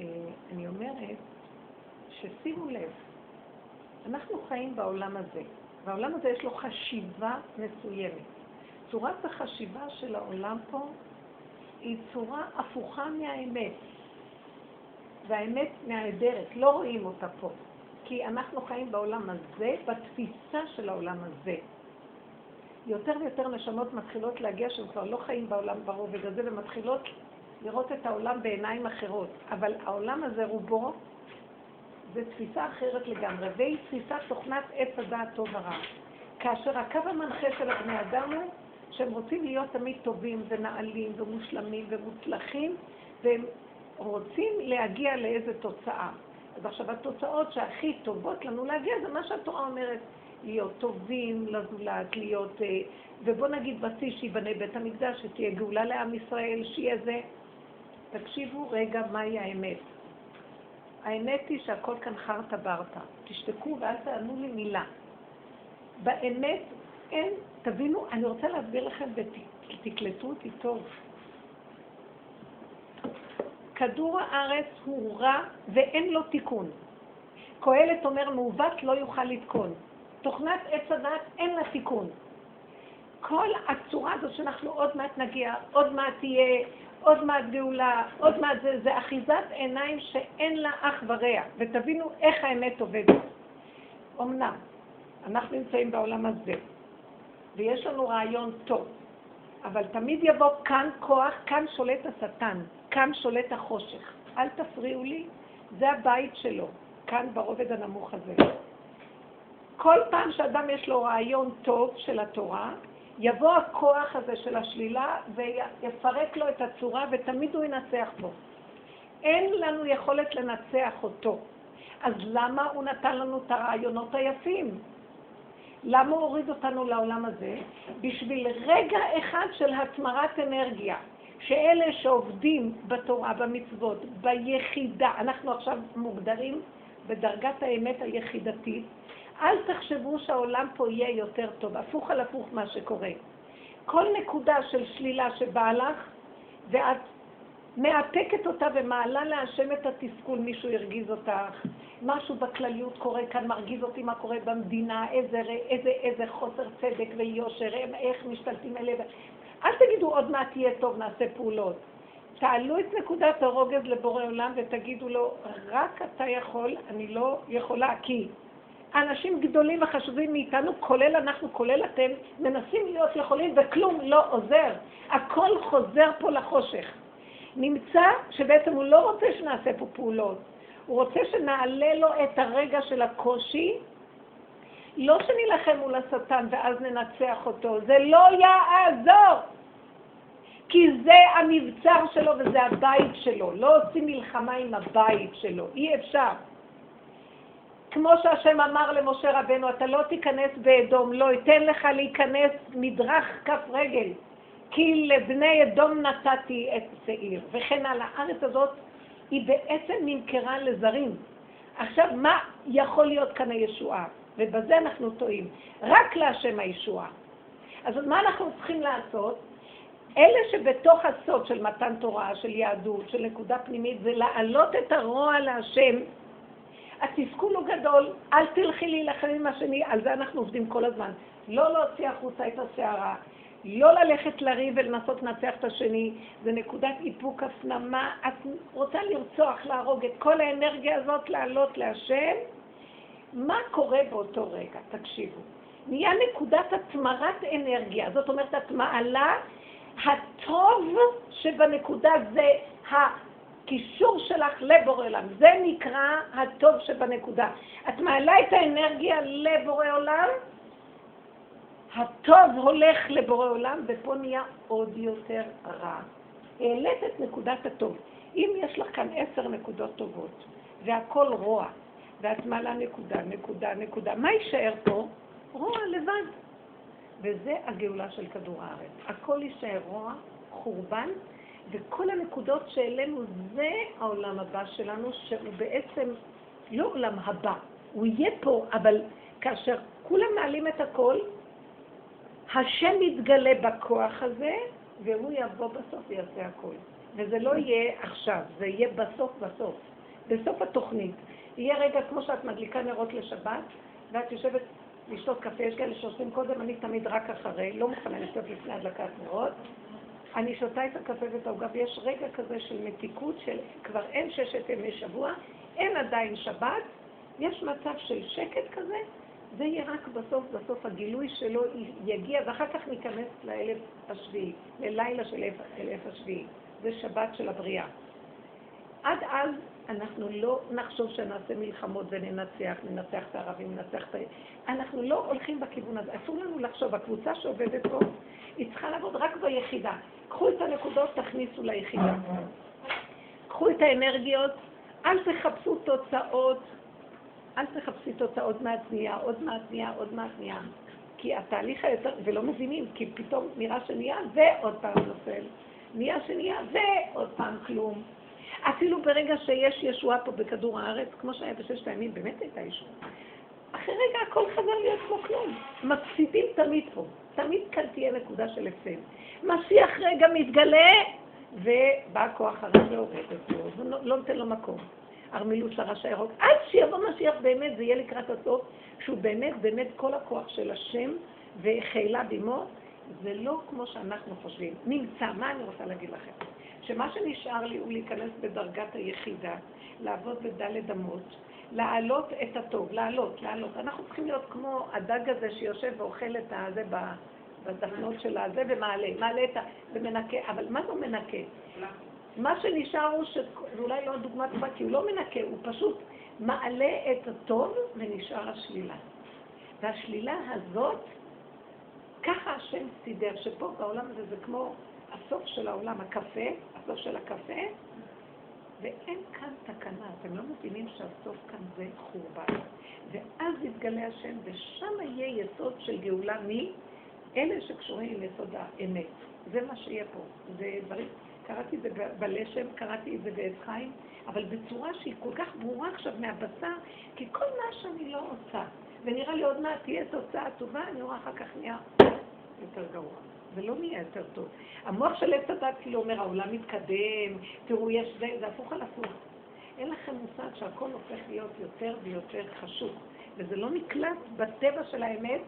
אה, אני אומרת ששימו לב, אנחנו חיים בעולם הזה, והעולם הזה יש לו חשיבה מסוימת. צורת החשיבה של העולם פה היא צורה הפוכה מהאמת. והאמת נהדרת, לא רואים אותה פה. כי אנחנו חיים בעולם הזה, בתפיסה של העולם הזה. יותר ויותר נשמות מתחילות להגיע שהן כבר לא חיים בעולם ברובד הזה ומתחילות לראות את העולם בעיניים אחרות. אבל העולם הזה רובו זה תפיסה אחרת לגמרי, והיא תפיסת תוכנת עץ הדעת טוב ורע. כאשר הקו המנחה של הבני אדם הוא שהם רוצים להיות תמיד טובים ונעלים ומושלמים ומוצלחים, והם רוצים להגיע לאיזו תוצאה. אז עכשיו התוצאות שהכי טובות לנו להגיע זה מה שהתורה אומרת, להיות טובים לזולת, להיות, אה, ובוא נגיד בשיא שיבנה בית המקדש, שתהיה גאולה לעם ישראל, שיהיה זה. תקשיבו רגע מהי האמת. האמת היא שהכל כאן חרטה ברטה. תשתקו ואל תענו לי מילה. באמת אין, תבינו, אני רוצה להסביר לכם ותקלטו אותי טוב. כדור הארץ הוא רע ואין לו תיקון. קהלת אומר מעוות לא יוכל לתקון. תוכנת עץ הדת אין לה תיקון. כל הצורה הזאת שאנחנו עוד מעט נגיע, עוד מעט תהיה, עוד מעט גאולה, עוד מעט זה, זה אחיזת עיניים שאין לה אח ורע, ותבינו איך האמת עובדת. אמנם, אנחנו נמצאים בעולם הזה, ויש לנו רעיון טוב, אבל תמיד יבוא כאן כוח, כאן שולט השטן, כאן שולט החושך. אל תפריעו לי, זה הבית שלו, כאן ברובד הנמוך הזה. כל פעם שאדם יש לו רעיון טוב של התורה, יבוא הכוח הזה של השלילה ויפרק לו את הצורה ותמיד הוא ינצח בו. אין לנו יכולת לנצח אותו. אז למה הוא נתן לנו את הרעיונות היפים? למה הוא הוריד אותנו לעולם הזה? בשביל רגע אחד של התמרת אנרגיה. שאלה שעובדים בתורה, במצוות, ביחידה, אנחנו עכשיו מוגדרים בדרגת האמת היחידתית, אל תחשבו שהעולם פה יהיה יותר טוב, הפוך על הפוך מה שקורה. כל נקודה של שלילה שבאה לך, ואת מאפקת אותה ומעלה להשם את התסכול, מישהו הרגיז אותך, משהו בכלליות קורה כאן, מרגיז אותי מה קורה במדינה, איזה, איזה, איזה חוסר צדק ויושר, איך משתלטים אלה. אל תגידו עוד מעט יהיה טוב, נעשה פעולות. תעלו את נקודת הרוגז לבורא עולם ותגידו לו, רק אתה יכול, אני לא יכולה, כי אנשים גדולים וחשובים מאיתנו, כולל אנחנו, כולל אתם, מנסים להיות יכולים וכלום לא עוזר. הכל חוזר פה לחושך. נמצא שבעצם הוא לא רוצה שנעשה פה פעולות, הוא רוצה שנעלה לו את הרגע של הקושי, לא שנילחם מול השטן ואז ננצח אותו, זה לא יעזור. כי זה המבצר שלו וזה הבית שלו. לא עושים מלחמה עם הבית שלו, אי אפשר. כמו שהשם אמר למשה רבנו, אתה לא תיכנס באדום, לא אתן לך להיכנס מדרך כף רגל, כי לבני אדום נתתי את שעיר, וכן על הארץ הזאת היא בעצם נמכרה לזרים. עכשיו, מה יכול להיות כאן הישועה? ובזה אנחנו טועים. רק להשם הישועה. אז מה אנחנו צריכים לעשות? אלה שבתוך הסוד של מתן תורה, של יהדות, של נקודה פנימית, זה להעלות את הרוע להשם. התסכול הוא גדול, אל תלכי להילחם עם השני, על זה אנחנו עובדים כל הזמן. לא להוציא החוצה את הסערה, לא ללכת לריב ולנסות לנצח את השני, זה נקודת איפוק, הפנמה. את רוצה לרצוח, להרוג את כל האנרגיה הזאת, לעלות להשם. מה קורה באותו רגע? תקשיבו. נהיה נקודת התמרת אנרגיה, זאת אומרת, את מעלה הטוב שבנקודה זה הקישור שלך לבורא עולם. זה נקרא הטוב שבנקודה. את מעלה את האנרגיה לבורא עולם, הטוב הולך לבורא עולם, ופה נהיה עוד יותר רע. העלית את נקודת הטוב. אם יש לך כאן עשר נקודות טובות, והכל רוע, ואת מעלה נקודה, נקודה, נקודה, מה יישאר פה? רוע לבד. וזה הגאולה של כדור הארץ. הכל יישאר רוע, חורבן, וכל הנקודות שהעלינו זה העולם הבא שלנו, שהוא בעצם לא עולם הבא, הוא יהיה פה, אבל כאשר כולם מעלים את הכל, השם יתגלה בכוח הזה, והוא יבוא בסוף ויעשה הכל. וזה לא יהיה עכשיו, זה יהיה בסוף בסוף, בסוף התוכנית. יהיה רגע כמו שאת מדליקה נרות לשבת, ואת יושבת לשתות קפה, יש כאלה שעושים קודם, אני תמיד רק אחרי, לא מוכנה לשתות לפני הדלקת נרות. אני שותה את הקפה ואת העוגה, ויש רגע כזה של מתיקות, של כבר אין ששת ימי שבוע, אין עדיין שבת, יש מצב של שקט כזה, זה יהיה רק בסוף, בסוף הגילוי שלו יגיע, ואחר כך ניכנס לאלף השביעי, ללילה של אלף השביעי. זה שבת של הבריאה. עד אז אנחנו לא נחשוב שנעשה מלחמות וננצח, ננצח את הערבים, ננצח את ה... אנחנו לא הולכים בכיוון הזה. אסור לנו לחשוב, הקבוצה שעובדת פה, היא צריכה לעבוד רק ביחידה. קחו את הנקודות, תכניסו ליחידה. קחו את האנרגיות, אל תחפשו תוצאות, אל תחפשי תוצאות נהיה, עוד נהיה, עוד נהיה. כי התהליך היותר, ולא מבינים, כי פתאום נראה שנהיה ועוד פעם נופל. נהיה שנהיה ועוד פעם כלום. אפילו ברגע שיש ישועה פה בכדור הארץ, כמו שהיה בששת הימים, באמת הייתה ישועה. אחרי רגע הכל חזר להיות כמו כלום. מפסידים תמיד פה. תמיד כאן תהיה נקודה של הפסד. משיח רגע מתגלה, ובא הכוח הרע והורג אותו, ולא נותן לו מקום. ארמילוס הרשע ירוק. עד שיבוא משיח באמת, זה יהיה לקראת הסוף, שהוא באמת, באמת כל הכוח של השם וחילה בימו, זה לא כמו שאנחנו חושבים. נמצא, מה אני רוצה להגיד לכם? שמה שנשאר לי הוא להיכנס בדרגת היחידה, לעבוד בדלת אמות, להעלות את הטוב, להעלות, להעלות. אנחנו צריכים להיות כמו הדג הזה שיושב ואוכל את הזה בדפנות של הזה ומעלה, מעלה את ה... ומנקה, אבל מה זה מנקה? מה שנשאר הוא, ש... זה אולי לא דוגמה טובה, כי הוא לא מנקה, הוא פשוט מעלה את הטוב ונשאר השלילה. והשלילה הזאת, ככה השם סידר, שפה בעולם הזה זה כמו הסוף של העולם, הקפה, הסוף של הקפה, ואין כאן תקנה, אתם לא מבינים שהסוף כאן זה חורבן. ואז יתגלה השם, ושם יהיה יסוד של גאולה מי? אלה שקשורים עם יסוד האמת. זה מה שיהיה פה. זה דברים, קראתי את זה בלשם, קראתי את זה בעץ חיים, אבל בצורה שהיא כל כך ברורה עכשיו מהבשר, כי כל מה שאני לא עושה, ונראה לי עוד מעט תהיה תוצאה טובה, אני רואה אחר כך נהיה יותר גרוע. זה לא נהיה יותר טוב. המוח של עץ הדת כאילו אומר, העולם מתקדם, תראו, יש זה, זה הפוך על הפוך. אין לכם מושג שהכל הופך להיות יותר ויותר חשוב, וזה לא נקלט בטבע של האמת,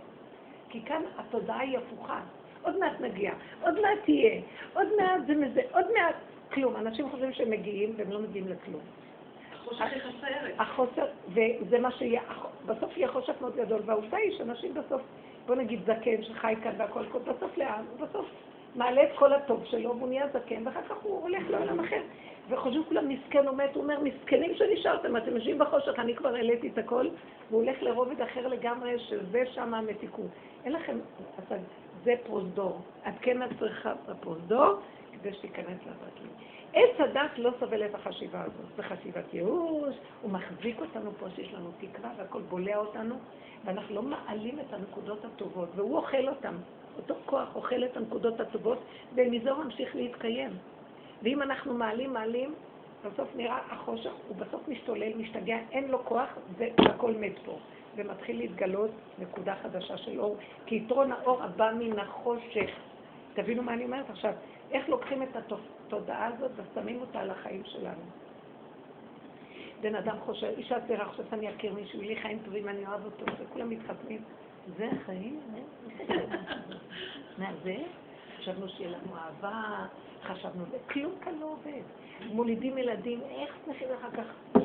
כי כאן התודעה היא הפוכה. עוד מעט נגיע, עוד מעט תהיה, עוד מעט זה מזה, עוד מעט כלום. אנשים חושבים שהם מגיעים והם לא מגיעים לכלום. החוסר, וזה מה שיהיה, בסוף יהיה חושך מאוד גדול, והעובדה היא שאנשים בסוף בוא נגיד זקן שחי כאן והכל, בסוף לאן? בסוף מעלה את כל הטוב שלו והוא נהיה זקן, ואחר כך הוא הולך לעולם אחר. וחושבים כולם מסכן הוא מת, הוא אומר, מסכנים שנשארתם, אתם יושבים בחושך, אני כבר העליתי את הכל, והוא הולך לרובד אחר לגמרי, שזה שם המתיקות. אין לכם, זה פרוזדור. את כן צריכה בפרוזדור, כדי שתיכנס לבטלים. עץ הדת לא סובל את החשיבה הזאת. זה חשיבת ייאוש, הוא מחזיק אותנו פה שיש לנו תקווה והכל בולע אותנו, ואנחנו לא מעלים את הנקודות הטובות, והוא אוכל אותן. אותו כוח אוכל את הנקודות הטובות, ומזה הוא ממשיך להתקיים. ואם אנחנו מעלים, מעלים, בסוף נראה החושך, הוא בסוף משתולל, משתגע, אין לו כוח, והכל מת פה. ומתחיל להתגלות נקודה חדשה של אור, כי יתרון האור הבא מן החושך. תבינו מה אני אומרת עכשיו. איך לוקחים את התודעה הזאת ושמים אותה על החיים שלנו. בן אדם חושב, אישה צעירה חושבת אני אכיר מישהו, לי חיים טובים, אני אוהב אותו, וכולם מתחתנים. זה החיים? מה זה? חשבנו שיהיה לנו אהבה, חשבנו, כלום כאן לא עובד. מולידים ילדים, איך צריכים אחר כך?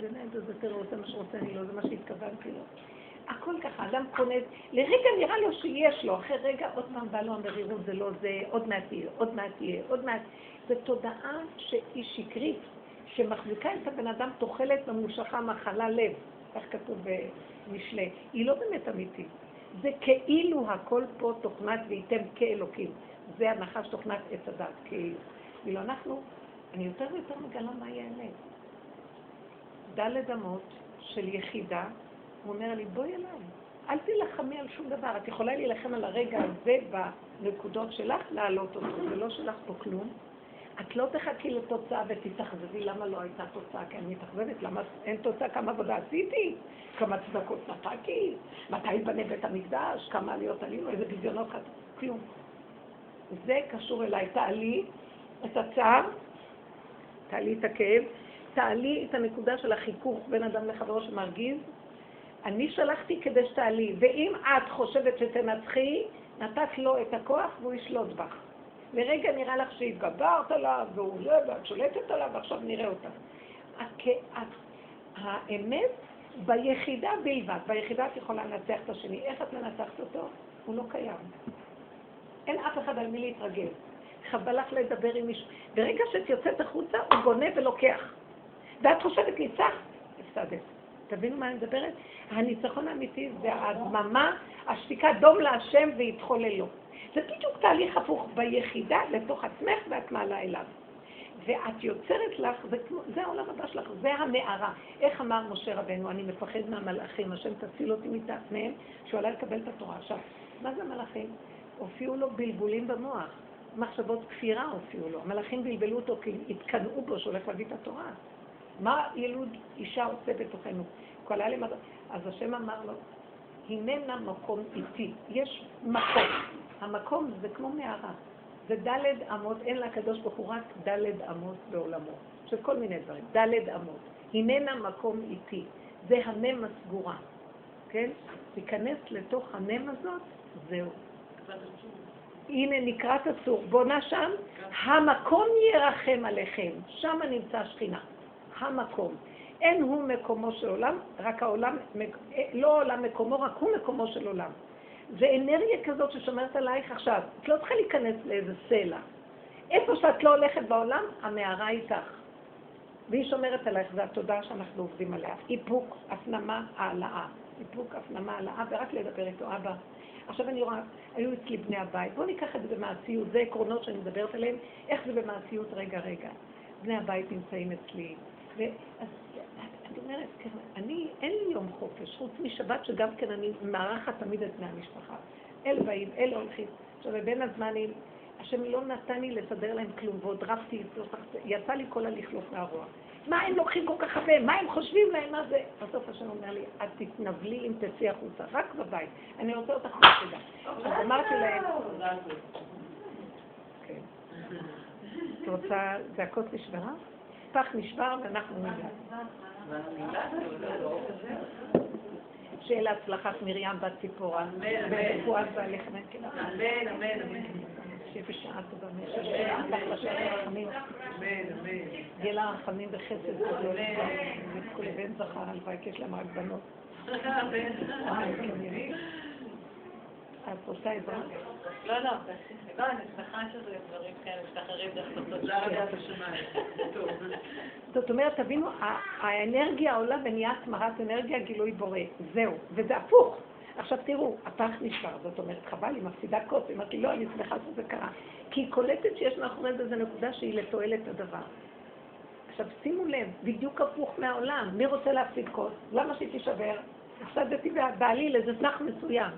באמת, זה תראו, זה מה שרוצה אני לא, זה מה שהתכוונתי לו. הכל ככה, אדם קונה, לרגע נראה לו שיש לו, אחרי רגע עוד פעם בא לו המרירות, זה לא זה, עוד מעט יהיה, עוד מעט יהיה, עוד מעט. זו תודעה שהיא שקרית, שמחזיקה את הבן אדם תוחלת ממושכה מחלה לב, כך כתוב במשלי. היא לא באמת אמיתית. זה כאילו הכל פה תוכנת וייתם כאלוקים. זה הנחש תוכנת עץ הדת, כאילו. כאילו אנחנו, אני יותר ויותר מגלה מהי האמת. דלת אמות של יחידה הוא אומר לי, בואי אליי, אל תילחמי על שום דבר. את יכולה להילחם על הרגע הזה בנקודות שלך, להעלות אותו. זה לא שלך פה כלום. את לא תחכי לתוצאה ותתאכזבי למה לא הייתה תוצאה, כי אני מתאכזבת, למה אין תוצאה, כמה עבודה עשיתי, כמה צדקות נתתי, מתי ייבנה בית המקדש, כמה עליות עלינו, איזה ביזיונות, כלום. זה קשור אליי. תעלי את הצער תעלי את הכאב, תעלי את הנקודה של החיכוך בין אדם לחברו שמרגיז. אני שלחתי כדי שתעלי, ואם את חושבת שתנצחי, נתת לו את הכוח והוא ישלוט בך. לרגע נראה לך שהתגברת עליו, והוא זה, ואת שולטת עליו, ועכשיו נראה אותה. האמת ביחידה בלבד. ביחידה את יכולה לנצח את השני. איך את מנצחת אותו? הוא לא קיים. אין אף אחד על מי להתרגל. חבל לך לדבר עם מישהו. ברגע שאת יוצאת החוצה, הוא גונב ולוקח. ואת חושבת, ניצחת, הפסדת. תבינו מה אני מדברת? הניצחון האמיתי זה הדממה, השתיקה, דום להשם ויתחוללו. זה בדיוק תהליך הפוך ביחידה לתוך עצמך ואת מעלה אליו. ואת יוצרת לך, זה, זה העולם הבא שלך, זה המערה. איך אמר משה רבנו, אני מפחד מהמלאכים, השם תציל אותי מטעמם, שהוא עלה לקבל את התורה. עכשיו, מה זה המלאכים? הופיעו לו בלבולים במוח, מחשבות כפירה הופיעו לו. המלאכים בלבלו אותו כי התקנאו בו שהוא הולך להביא את התורה. מה ילוד אישה עושה בתוכנו? כל העלם, אז השם אמר לו, הננה מקום איתי. יש מקום. המקום זה כמו מערה. זה דלת אמות, אין לקדוש ברוך הוא רק דלת אמות בעולמו. של כל מיני דברים. דלת אמות. הננה מקום איתי. זה הנם הסגורה. כן? תיכנס לתוך הנם הזאת, זהו. הנה נקראת הצור, בונה שם, המקום ירחם עליכם, שם נמצא השכינה, המקום. אין הוא מקומו של עולם, רק העולם, לא עולם מקומו, רק הוא מקומו של עולם. זה אנרגיה כזאת ששומרת עלייך עכשיו. את לא צריכה להיכנס לאיזה סלע. איפה שאת לא הולכת בעולם, המערה איתך. והיא שומרת עלייך, זו התודעה שאנחנו עובדים עליה. איפוק, הפנמה, העלאה. איפוק, הפנמה, העלאה, ורק לדבר איתו, אבא. עכשיו אני רואה, היו אצלי בני הבית, בואו ניקח את זה במעשיות, זה עקרונות שאני מדברת עליהן, איך זה במעשיות רגע רגע. בני הבית נמצאים אצלי, ואז אני אומרת, כן, אני, אין לי יום חופש, חוץ משבת שגם כן אני מארחת תמיד את בני המשפחה. אלה באים, אלה הולכים. עכשיו, בין הזמנים, השם לא נתן לי לסדר להם כלום, ועוד רבתי, יצא לי כל הלכלוך מהרוע. מה הם לוקחים כל כך הרבה? מה הם חושבים להם? מה זה? בסוף השם אומר לי, את תתנבלי אם תצאי החוצה, רק בבית. אני רוצה אותך בצדה. אז אמרתי להם... כן. את רוצה, זה הכוס נשברה? פח נשבר ואנחנו נדע. שיהיה להצלחת מרים בת ציפורה. ורפואת בעלי חמש כן. אמן, אמן, אמן. שבשעה טובה משלך לשם רחמים. יהיה לה רחמים וחסד גדול. לבן זכר, הלוואי כי יש להם רק בנות. את רוצה עזרה? לא, לא, לא, אני שמחה שזה דברים כאלה משתחררים דרך השמיים. זאת אומרת, תבינו, האנרגיה עולה ונהיה התמרת אנרגיה, גילוי בורא. זהו, וזה הפוך. עכשיו תראו, הפח נשבר, זאת אומרת, חבל, היא מפסידה כוס, היא אומרת לי, לא, אני שמחה שזה קרה. כי היא קולטת שיש מאחורי זה נקודה שהיא לתועלת הדבר. עכשיו שימו לב, בדיוק הפוך מהעולם. מי רוצה להפסיד כוס? למה שהיא תישבר? הפסדתי בעליל איזה זך מסוים.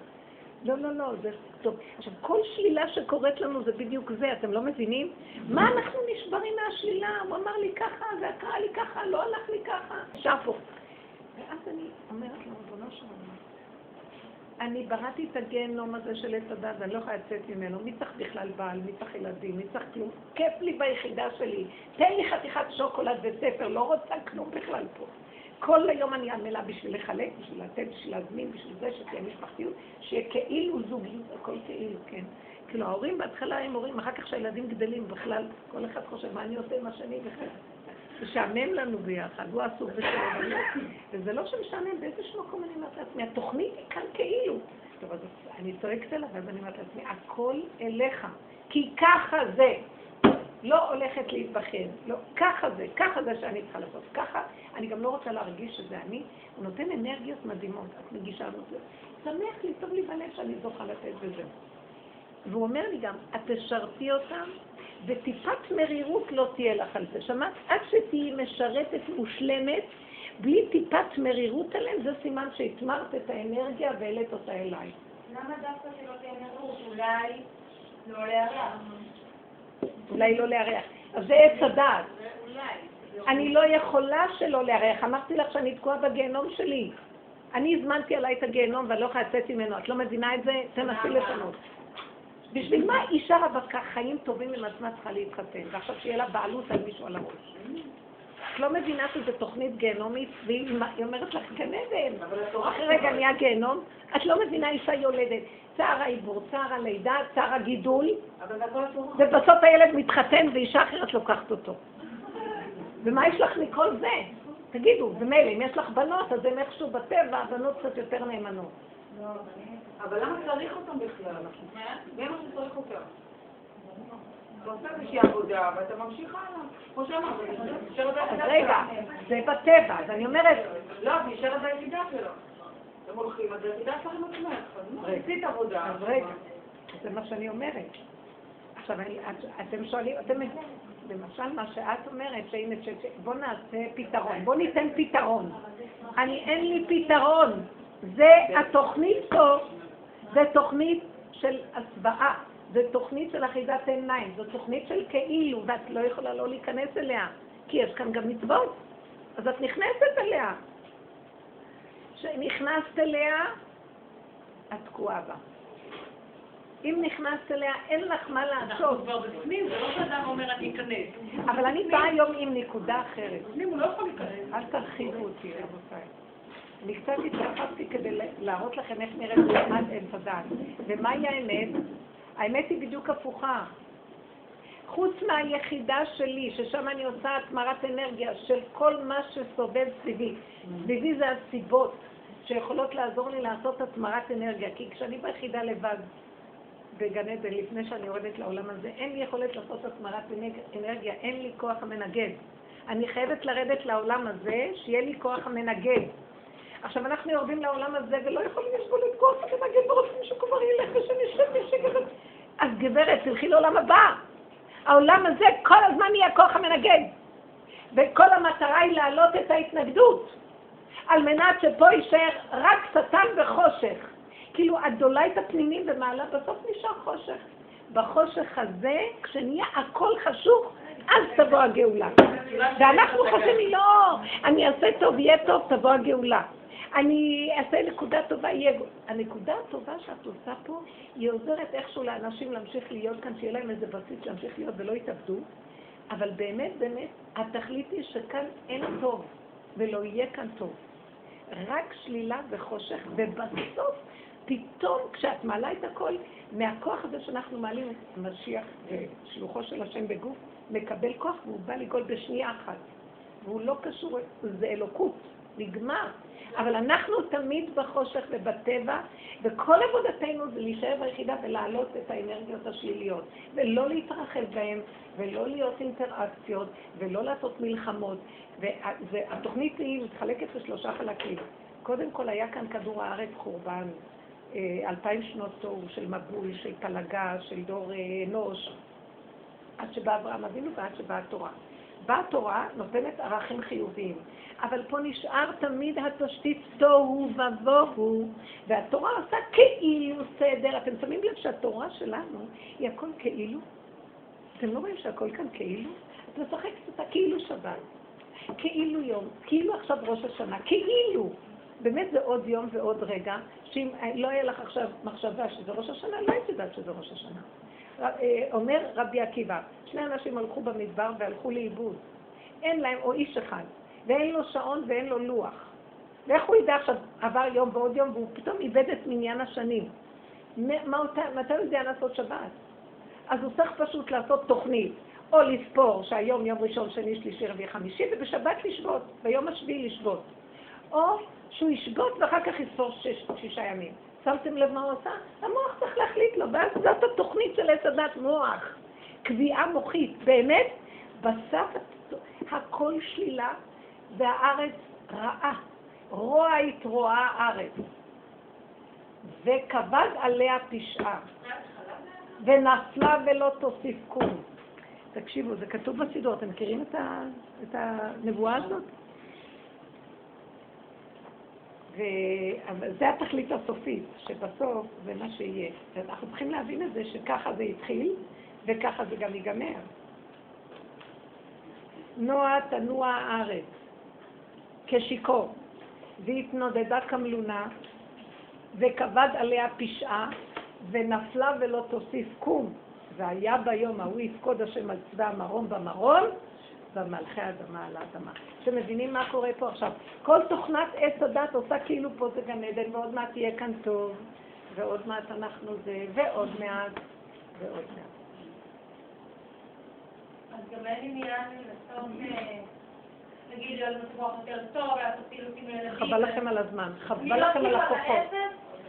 לא, לא, לא, זה טוב. עכשיו, כל שלילה שקורית לנו זה בדיוק זה, אתם לא מבינים? מה אנחנו נשברים מהשלילה? הוא אמר לי ככה, זה קרה לי ככה, לא הלך לי ככה. שפו. ואז אני אומרת לו, ריבונו של אני בראתי את הגיהנום הזה של עץ הדת ואני לא יכולה לצאת ממנו. מי צריך בכלל בעל? מי צריך ילדים? מי צריך כלום? כיף לי ביחידה שלי. תן לי חתיכת שוקולד וספר, לא רוצה כלום בכלל פה. כל היום אני עמלה בשביל לחלק, בשביל לתת, בשביל להזמין, בשביל זה שתהיה משפחתיות, שיהיה כאילו זוגיות, הכל כאילו, כן. כאילו ההורים בהתחלה הם הורים, אחר כך שהילדים גדלים בכלל, כל אחד חושב מה אני עושה עם השני בכלל. משעמם לנו ביחד, הוא עסוק בשביל וזה לא שמשעמם, באיזשהו מקום אני אומרת לעצמי, התוכנית היא כאן כאילו. טוב, אז אני צועקת אליו, ואז אני אומרת לעצמי, הכל אליך, כי ככה זה. לא הולכת להתבחן, לא, ככה זה, ככה זה שאני צריכה לעשות, ככה, אני גם לא רוצה להרגיש שזה אני, הוא נותן אנרגיות מדהימות, את מגישה לנו זה, שמח לי, טוב לי בלב שאני זוכה לתת בזה. והוא אומר לי גם, את תשרתי אותם, וטיפת מרירות לא תהיה לך על זה. שמעת? עד שתהיי משרתת מושלמת, בלי טיפת מרירות עליהם, זה סימן שהתמרת את האנרגיה והעלית אותה אליי. למה דווקא שלא תהיה מרירות? אולי לא להרע. אולי לא לארח. אז זה עץ הדעת. אני לא יכולה שלא לארח. אמרתי לך שאני תקועה בגיהנום שלי. אני הזמנתי עליי את הגיהנום ואני לא יכולה לצאת ממנו. את לא מבינה את זה? תנסי לשנות. בשביל מה אישה רווקה חיים טובים עם עצמה צריכה להתחתן, ועכשיו שיהיה לה בעלות על מישהו על הראש? לא מבינה שזה תוכנית גיהנומית, והיא אומרת לך גן עדן. אחרי רגע נהיה גיהנום. את לא מבינה אישה יולדת. צער העיבור, צער הלידה, צער הגידול, ובסוף הילד מתחתן ואישה אחרת לוקחת אותו. ומה יש לך מכל זה? תגידו, ומילא, אם יש לך בנות, אז הם איכשהו בטבע, הבנות קצת יותר נאמנות. לא, אבל למה צריך אותם בכלל? מי מה שצריך אותם? אתה עושה איזושהי עבודה, ואתה ממשיך הלאה. כמו שאמרת, אז רגע, זה בטבע, אז אני אומרת... לא, את נשארת ביחידה שלו. אתם הולכים, אז היחידה שלכם עצמך. אז עשית עבודה. אז רגע, זה מה שאני אומרת. עכשיו, אתם שואלים, אתם... למשל, מה שאת אומרת, שהנה, בוא נעשה פתרון, בוא ניתן פתרון. אני, אין לי פתרון. זה התוכנית פה, זה תוכנית של הסוואה, זה תוכנית של אחידת עיניים, זו תוכנית של כאילו, ואת לא יכולה לא להיכנס אליה, כי יש כאן גם מצוות, אז את נכנסת אליה. כשנכנסת אליה, את תקועה בה. אם נכנסת אליה, אין לך מה לעשות. אנחנו כבר בפנים, זה לא שאדם אומר אני אכנס. אבל אני באה היום עם נקודה אחרת. בפנים הוא לא יכול להיכנס. אל תרחיבו אותי, רבותיי. אני קצת התרחבתי כדי להראות לכם איך נראית מעמד עץ הדת. ומהי האמת? האמת היא בדיוק הפוכה. חוץ מהיחידה שלי, ששם אני עושה התמרת אנרגיה של כל מה שסובב סביבי. סביבי זה הסיבות שיכולות לעזור לי לעשות התמרת אנרגיה. כי כשאני ביחידה לבד, בגן עדן, לפני שאני יורדת לעולם הזה, אין לי יכולת לעשות התמרת אנרגיה, אין לי כוח המנגד. אני חייבת לרדת לעולם הזה, שיהיה לי כוח המנגד. עכשיו אנחנו יורדים לעולם הזה ולא יכולים לסבול את כוח המנגד ורוצים שכבר ילך ושנשב בשקט. אז גברת, תלכי לעולם הבא. העולם הזה כל הזמן יהיה הכוח המנגד. וכל המטרה היא להעלות את ההתנגדות, על מנת שפה יישאר רק שטן וחושך. כאילו הדולייט הפנימי במעלה, בסוף נשאר חושך. בחושך הזה, כשנהיה הכל חשוך, אז תבוא הגאולה. ואנחנו חושבים, לא, אני אעשה טוב, יהיה טוב, תבוא הגאולה. אני אעשה נקודה טובה, יהיה... הנקודה הטובה שאת עושה פה, היא עוזרת איכשהו לאנשים להמשיך להיות כאן, שיהיה להם איזה בסיס להמשיך להיות ולא יתאבדו, אבל באמת, באמת, התכלית היא שכאן אין טוב, ולא יהיה כאן טוב. רק שלילה וחושך, ובסוף פתאום כשאת מעלה את הכל, מהכוח הזה שאנחנו מעלים את המשיח ושלוחו של השם בגוף, מקבל כוח והוא בא לגאול בשנייה אחת. והוא לא קשור, זה אלוקות, נגמר. אבל אנחנו תמיד בחושך ובטבע, וכל עבודתנו זה להישאר ביחידה ולהעלות את האנרגיות השליליות, ולא להתרחב בהן, ולא להיות אינטראקציות, ולא לעשות מלחמות. והתוכנית היא מתחלקת לשלושה חלקים. קודם כל היה כאן כדור הארץ חורבן, אה, אלפיים שנות תוהו של מבול, של פלגה, של דור אה, אנוש, עד שבא אברהם אבינו ועד שבאה התורה. באה התורה, נותנת ערכים חיוביים, אבל פה נשאר תמיד התשתית תוהו ובוהו, והתורה עושה כאילו סדר. אתם שמים לב שהתורה שלנו היא הכל כאילו? אתם לא רואים שהכל כאן כאילו? את משחקת אותה כאילו שבת, כאילו יום, כאילו עכשיו ראש השנה, כאילו. באמת זה עוד יום ועוד רגע, שאם לא יהיה לך עכשיו מחשבה שזה ראש השנה, לא היית יודעת שזה ראש השנה. אה, אומר רבי עקיבא, שני אנשים הלכו במדבר והלכו לאיבוד. אין להם, או איש אחד, ואין לו שעון ואין לו לוח. ואיך הוא ידע עכשיו, עבר יום ועוד יום, והוא פתאום איבד את מניין השנים. מתי הוא יודע לעשות שבת? אז הוא צריך פשוט לעשות תוכנית, או לספור שהיום יום ראשון, שני, שלישי, רביעי, חמישי, ובשבת לשבות, ביום השביעי לשבות. או שהוא ישבות ואחר כך יספור שש, שישה ימים. שמתם לב מה הוא עשה? המוח צריך להחליט לו, ואז זאת התוכנית של עץ הדת מוח. קביעה מוחית. באמת, בסף הכל שלילה והארץ רעה. רוע התרועה הארץ. וכבד עליה פשעה. ונפלה ולא תוסיף קום. תקשיבו, זה כתוב בסידור, אתם מכירים את הנבואה הזאת? וזה התכלית הסופית, שבסוף זה מה שיהיה. ואנחנו צריכים להבין את זה שככה זה התחיל, וככה זה גם ייגמר. נוע תנוע הארץ כשיכור, והתנודדה כמלונה, וכבד עליה פשעה, ונפלה ולא תוסיף קום. והיה ביום ההוא יפקוד השם על צבא המרום במרום, במלכי האדמה על האדמה. אתם מבינים מה קורה פה עכשיו? כל תוכנת עץ הדת עושה כאילו פה זה גן עדן, ועוד מעט יהיה כאן טוב, ועוד מעט אנחנו זה, ועוד מעט, ועוד מעט. אז גם אין עניין לנסות, אה, נגיד, להיות מצבוח יותר טוב, לעשות פעילותים לילדים. חבל לכם על הזמן, חבל להיות לכם על הכוחות,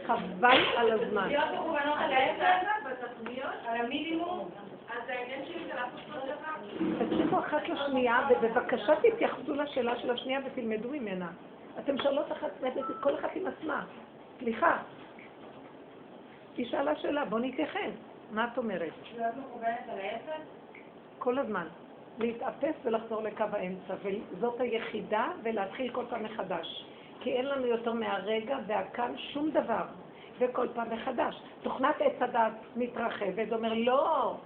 חבל על הזמן. להיות מכוונות על האפס, על המינימום, תקשיבו אחת לשנייה, ובבקשה תתייחסו לשאלה של השנייה ותלמדו ממנה. אתם שואלות אחת, כל אחת עם עצמה. סליחה. היא שאלה שאלה, בואו נתייחס. מה את אומרת? להיות מכוונת על האפס, כל הזמן. להתאפס ולחזור לקו האמצע, וזאת היחידה, ולהתחיל כל פעם מחדש. כי אין לנו יותר מהרגע והכאן שום דבר, וכל פעם מחדש. תוכנת עץ הדת מתרחבת, אומר, לא,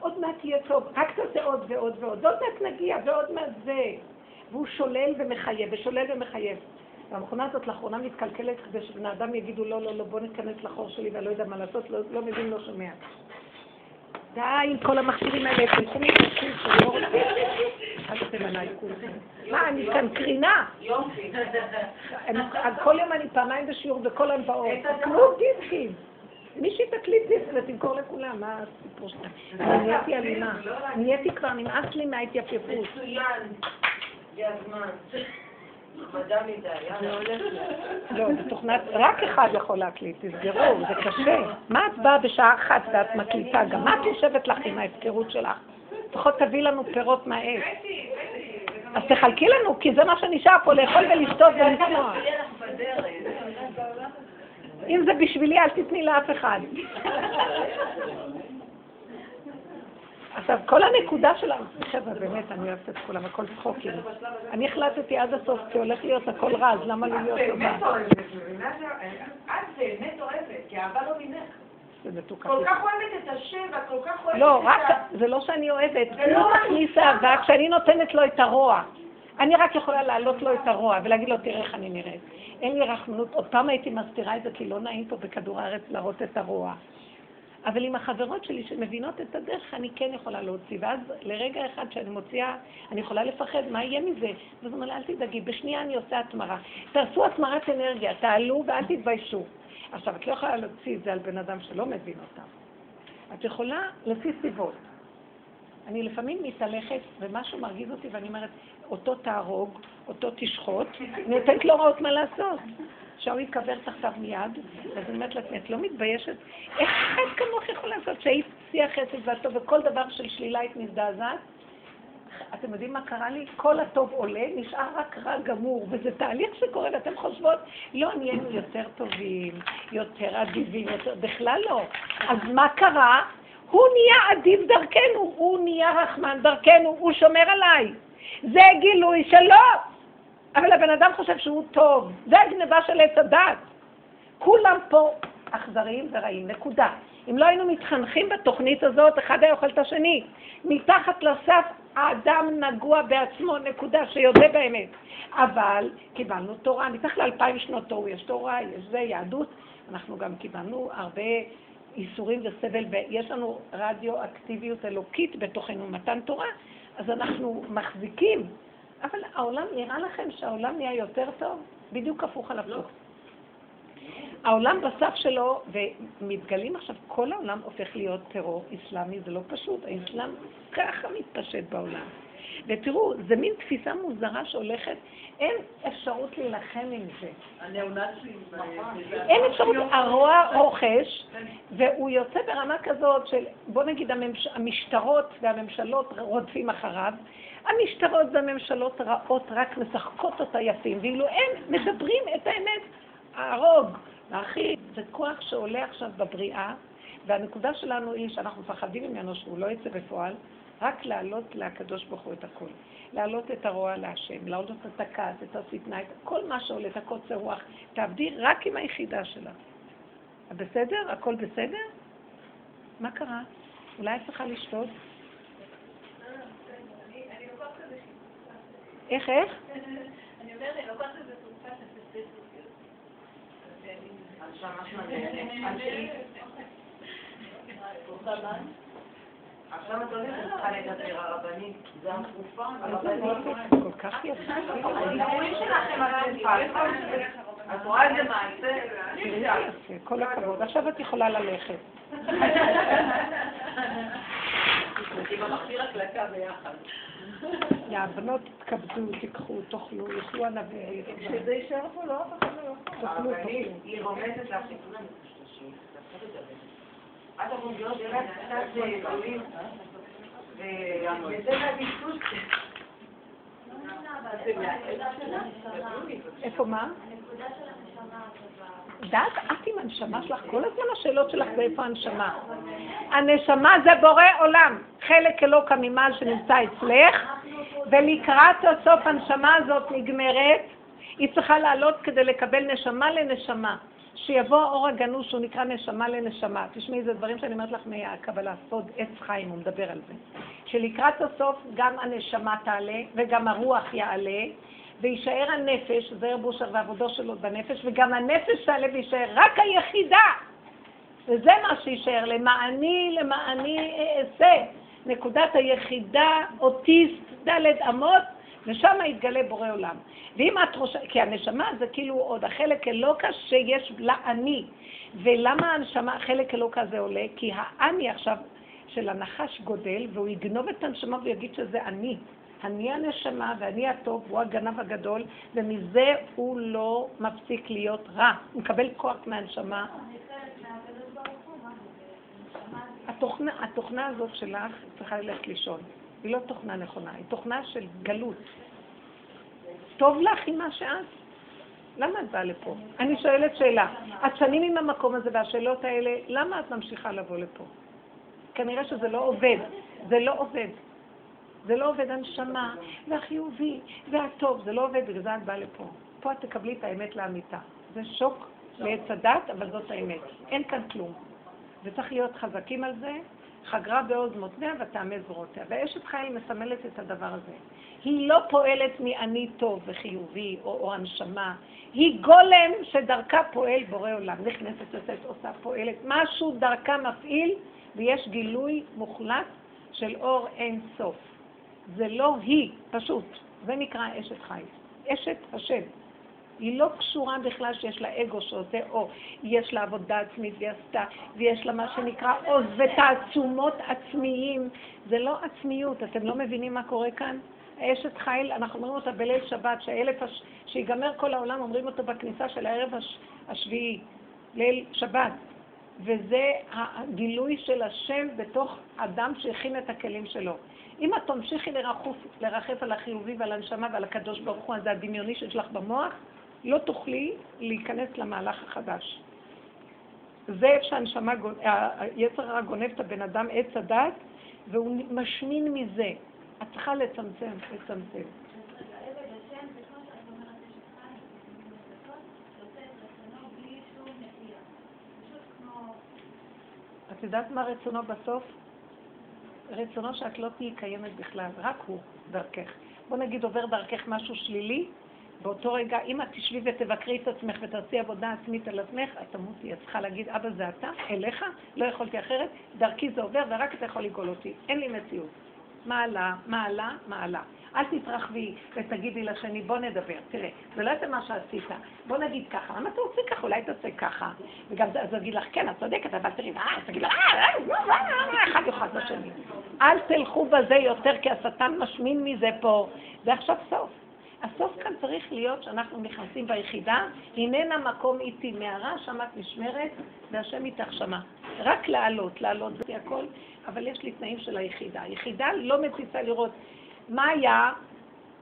עוד מעט יהיה טוב, רק תעשה עוד ועוד ועוד, עוד מעט נגיע, ועוד מעט זה. והוא שולל ומחייב, ושולל ומחייב. והמכונה הזאת לאחרונה מתקלקלת כדי שבני אדם יגידו, לא, לא, לא, בוא ניכנס לחור שלי ואני לא יודע מה לעשות, לא, לא מבין, לא שומע. די עם כל המכשירים האלה, תלכו מבקשים שלא רוצים. אל תתם עליי כולכם. מה, אני כאן קרינה. יופי. כל יום אני פעמיים בשיעור וכל היום באור. תקנו דיסקים. מישהי תקליט דיסק ותמכור לכולם, מה הסיפור שלך? אני נהייתי אלימה. נהייתי כבר, נמאס לי מההתייפייפות. מצוין. זה הזמן. לא, זה תוכנת, רק אחד יכול להקליט, תסגרו, זה קשה. מה את באה בשעה אחת ואת מקליטה? גם את יושבת לך עם ההפקרות שלך? לפחות תביא לנו פירות מהעץ. אז תחלקי לנו, כי זה מה שנשאר פה, לאכול ולשתות ולצנוע. אם זה בשבילי, אל תתני לאף אחד. עכשיו, כל הנקודה שלנו, חבר'ה, באמת, אני אוהבת את כולם, הכל צחוקים. אני החלטתי עד הסוף, כי הולך להיות הכל רע, אז למה לי להיות את טובה? באמת אוהבת, את באמת אוהבת, כי אהבה לא ממך. זה מתוקה. כל כך אוהבת את השם, ואת כל כך אוהבת לא, את רק, ה... זה לא שאני אוהבת, זה לא לא רק אישה. אהבה, כשאני נותנת לו את הרוע. אני רק יכולה להעלות לו את הרוע ולהגיד לו, תראה איך אני נראית. אין לי רחמנות, עוד פעם הייתי מסתירה את זה, כי לא נעים פה בכדור הארץ להראות את הרוע. אבל עם החברות שלי שמבינות את הדרך, אני כן יכולה להוציא. ואז לרגע אחד שאני מוציאה, אני יכולה לפחד, מה יהיה מזה? ואז אומר אל תדאגי, בשנייה אני עושה התמרה. תעשו התמרת אנרגיה, תעלו ואל תתביישו. עכשיו, את לא יכולה להוציא את זה על בן אדם שלא מבין אותם. את יכולה לפי סיבות. אני לפעמים מתהלכת ומשהו מרגיז אותי ואני אומרת, אותו תהרוג, אותו תשחוט, נותנת לו הוראות מה לעשות. שאול ייקבר תחתיו מיד, אז אני אומרת לעצמי, את לא מתביישת? איך אחד כמוך יכול לעשות שהיית שיא החסד והטוב וכל דבר של שלילה היית מזדעזעת? אתם יודעים מה קרה לי? כל הטוב עולה, נשאר רק רע גמור, וזה תהליך שקורה, ואתם חושבות, לא, נהיינו יותר טובים, יותר אדיבים, יותר... בכלל לא. אז מה קרה? הוא נהיה אדיב דרכנו, הוא נהיה רחמן דרכנו, הוא שומר עליי. זה גילוי שלו. אבל הבן אדם חושב שהוא טוב, זה הגניבה של עץ הדת. כולם פה אכזריים ורעים, נקודה. אם לא היינו מתחנכים בתוכנית הזאת, אחד היה אוכל את השני. מתחת לסף האדם נגוע בעצמו, נקודה, שיודה באמת. אבל קיבלנו תורה, מתחת לאלפיים שנות תוהו, יש תורה, יש זה, יהדות. אנחנו גם קיבלנו הרבה איסורים וסבל, ויש לנו רדיו-אקטיביות אלוקית בתוכנו, מתן תורה, אז אנחנו מחזיקים. אבל העולם, נראה לכם שהעולם נהיה יותר טוב? בדיוק הפוך על הפוך. העולם בסף שלו, ומתגלים עכשיו, כל העולם הופך להיות טרור אסלאמי, זה לא פשוט, האסלאם ככה מתפשט בעולם. ותראו, זה מין תפיסה מוזרה שהולכת, אין אפשרות להילחם עם זה. אין אפשרות, הרוע רוכש, והוא יוצא ברמה כזאת של, בוא נגיד, המשטרות והממשלות רודפים אחריו. המשטרות והממשלות רעות רק משחקות אותה יפים, ואילו הם מדברים את האמת, ההרוג, להכיל, זה כוח שעולה עכשיו בבריאה, והנקודה שלנו היא שאנחנו מפחדים ממנו שהוא לא יצא בפועל, רק להעלות לקדוש ברוך הוא את הכל. להעלות את הרוע להשם, להעלות את הכעס, את השטנה, את כל מה שעולה, את הקוצר רוח. תעבדי רק עם היחידה שלה. בסדר? הכל בסדר? מה קרה? אולי את צריכה לשתות? איך, איך? אני אומרת, אני לוקחת איזה תרופה של מים? עכשיו את שאת צריכה לדבר, הרבנית. זה התרופה, הרבנית. כל כך יפה. הדיבורים שלכם על התרופה. את רואה איזה מעשה? כל הכבוד. עכשיו את יכולה ללכת. עם המכשיר הקלטה ביחד. יא, בנות תתכבדו, תיקחו, תאכלו, יאכלו ענבים. שזה יישאר פה, לא אף אחד לא יכול. תאכלו, תאכלו. היא רומזת לך. איפה מה? דת, את עם הנשמה שלך, כל הזמן השאלות שלך זה איפה הנשמה. הנשמה זה בורא עולם, חלק אלוקא ממעל שנמצא אצלך, ולקראת הסוף הנשמה הזאת נגמרת, היא צריכה לעלות כדי לקבל נשמה לנשמה. שיבוא האור הגנוז שהוא נקרא נשמה לנשמה. תשמעי, זה דברים שאני אומרת לך מהקבלה, סוד עץ חיים, הוא מדבר על זה. שלקראת הסוף גם הנשמה תעלה וגם הרוח יעלה, ויישאר הנפש, זעיר בושר ועבודו שלו בנפש, וגם הנפש תעלה ויישאר רק היחידה. וזה מה שיישאר, למעני, למעני אעשה. נקודת היחידה, אוטיסט, ד' אמות, ושם יתגלה בורא עולם. ואם את חושבת, כי הנשמה זה כאילו עוד החלק אלוקה שיש לה אני. ולמה הנשמה, החלק אלוקה הזה עולה? כי האני עכשיו של הנחש גודל, והוא יגנוב את הנשמה ויגיד שזה אני. אני הנשמה ואני הטוב, הוא הגנב הגדול, ומזה הוא לא מפסיק להיות רע. הוא מקבל כוח מהנשמה. התוכנה, התוכנה הזאת שלך צריכה ללכת לישון. היא לא תוכנה נכונה, היא תוכנה של גלות. טוב לך עם מה שאת? למה את באה לפה? אני שואלת שאלה. את שנים עם המקום הזה והשאלות האלה, למה את ממשיכה לבוא לפה? כנראה שזה לא עובד. זה לא עובד. זה לא עובד הנשמה, והחיובי, והטוב, זה לא עובד, בגלל זה את באה לפה. פה את תקבלי את האמת לאמיתה. זה שוק לעץ הדת, אבל זאת האמת. אין כאן כלום. וצריך להיות חזקים על זה. חגרה בעוז מותניה ותעמד זרועותיה. ואשת חיל מסמלת את הדבר הזה. היא לא פועלת מאני טוב וחיובי או, או הנשמה, היא גולם שדרכה פועל בורא עולם. נכנסת, יוצאת, עושה, פועלת. משהו דרכה מפעיל ויש גילוי מוחלט של אור אין סוף. זה לא היא, פשוט. זה נקרא אשת חי. אשת השם. היא לא קשורה בכלל שיש לה אגו שעושה או, יש לה עבודה עצמית והיא עשתה, ויש לה מה שנקרא עוז ותעצומות עצמיים. זה לא עצמיות, אתם לא מבינים מה קורה כאן? אשת חיל, אנחנו אומרים אותה בליל שבת, שהאלף, הש... שיגמר כל העולם, אומרים אותו בכניסה של הערב הש... השביעי, ליל שבת. וזה הגילוי של השם בתוך אדם שהכין את הכלים שלו. אם את תמשיכי לרחף על החיובי ועל הנשמה ועל הקדוש ברוך הוא, הזה הדמיוני שיש לך במוח, לא תוכלי להיכנס למהלך החדש. זה איפה שהנשמה, היצר הרע גונב את הבן אדם עץ הדת, והוא משמין מזה. את צריכה לצמצם, לצמצם. את יודעת מה רצונו בסוף? רצונו שאת לא תהיי קיימת בכלל, רק הוא דרכך. בוא נגיד עובר דרכך משהו שלילי, באותו רגע, אם את תשבי ותבקרי את עצמך ותעשי עבודה עצמית על עצמך, את תמותי. את צריכה להגיד, אבא זה אתה, אליך, לא יכולתי אחרת, דרכי זה עובר ורק אתה יכול לגאול אותי. אין לי מציאות. מעלה, מעלה, מעלה. אל תתרחבי ותגידי לשני, בוא נדבר. תראה, זה לא יודע מה שעשית. בוא נגיד ככה, למה אתה עושה ככה? אולי תעשה ככה. וגם אז הוא יגיד לך, כן, את צודקת, אבל תראי, אה, תגיד לך, אחד יוחד בשני. אל תלכו בזה יותר, כי השטן משמין מזה פה. זה עכשיו סוף. הסוף כאן צריך להיות שאנחנו נכנסים ביחידה, הננה מקום איתי מערה, שם את נשמרת, והשם איתך שמה. רק לעלות, לעלות זה הכל, אבל יש לי תנאים של היחידה. היחידה לא מציצה לראות מה היה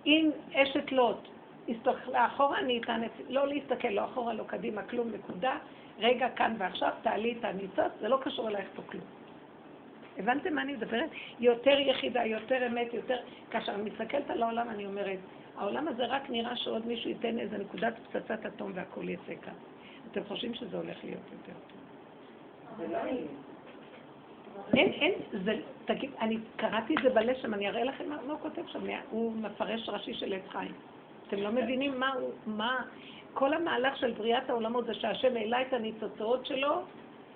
אם אשת לוט הסתכלה אחורה, אני את... לא להסתכל, לא אחורה, לא קדימה, כלום, נקודה. רגע, כאן ועכשיו, תעלי את הניצוץ, זה לא קשור אלייך פה כלום. הבנתם מה אני מדברת? יותר יחידה, יותר אמת, יותר... כאשר אני מסתכלת על העולם, אני אומרת, העולם הזה רק נראה שעוד מישהו ייתן איזה נקודת פצצת אטום והכל יצא כאן. אתם חושבים שזה הולך להיות יותר טוב. אין, אין, זה, תגיד, אני קראתי את זה בלשם, אני אראה לכם מה, מה הוא כותב שם, הוא מפרש ראשי של עץ חיים. אתם לא מבינים מה הוא, מה, כל המהלך של בריאת העולמות זה שהשם העלה את הניצוצות שלו,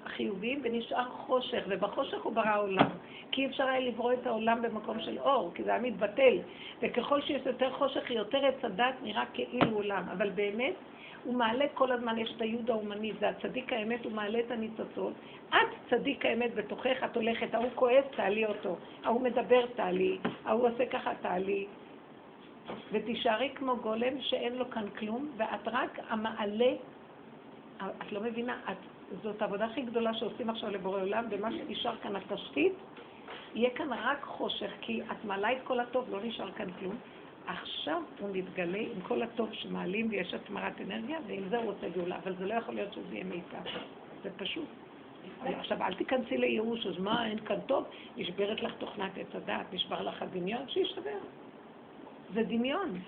החיוביים, ונשאר חושך, ובחושך הוא ברא עולם. כי אפשר היה לברוא את העולם במקום של אור, כי זה היה מתבטל. וככל שיש יותר חושך, יותר עץ הדת נראה כאילו עולם. אבל באמת, הוא מעלה כל הזמן, יש את היוד האומני, זה הצדיק האמת, הוא מעלה את הניצוצות. את צדיק האמת בתוכך, את הולכת, ההוא כועס, תעלי אותו. ההוא מדבר, תעלי. ההוא עושה ככה, תעלי. ותישארי כמו גולם שאין לו כאן כלום, ואת רק המעלה, את לא מבינה, את, זאת העבודה הכי גדולה שעושים עכשיו לבורא עולם, ומה שנשאר כאן התשתית, יהיה כאן רק חושך, כי את מעלה את כל הטוב, לא נשאר כאן כלום. עכשיו הוא מתגלה עם כל הטוב שמעלים ויש התמרת אנרגיה, ועם זה הוא רוצה גאולה, אבל זה לא יכול להיות שזה יהיה מיטב. זה פשוט. עכשיו, אל תיכנסי לייאוש, אז מה, אין כאן טוב? נשברת לך תוכנת עץ הדעת, נשבר לך הדמיון, שישתבר. זה דמיון.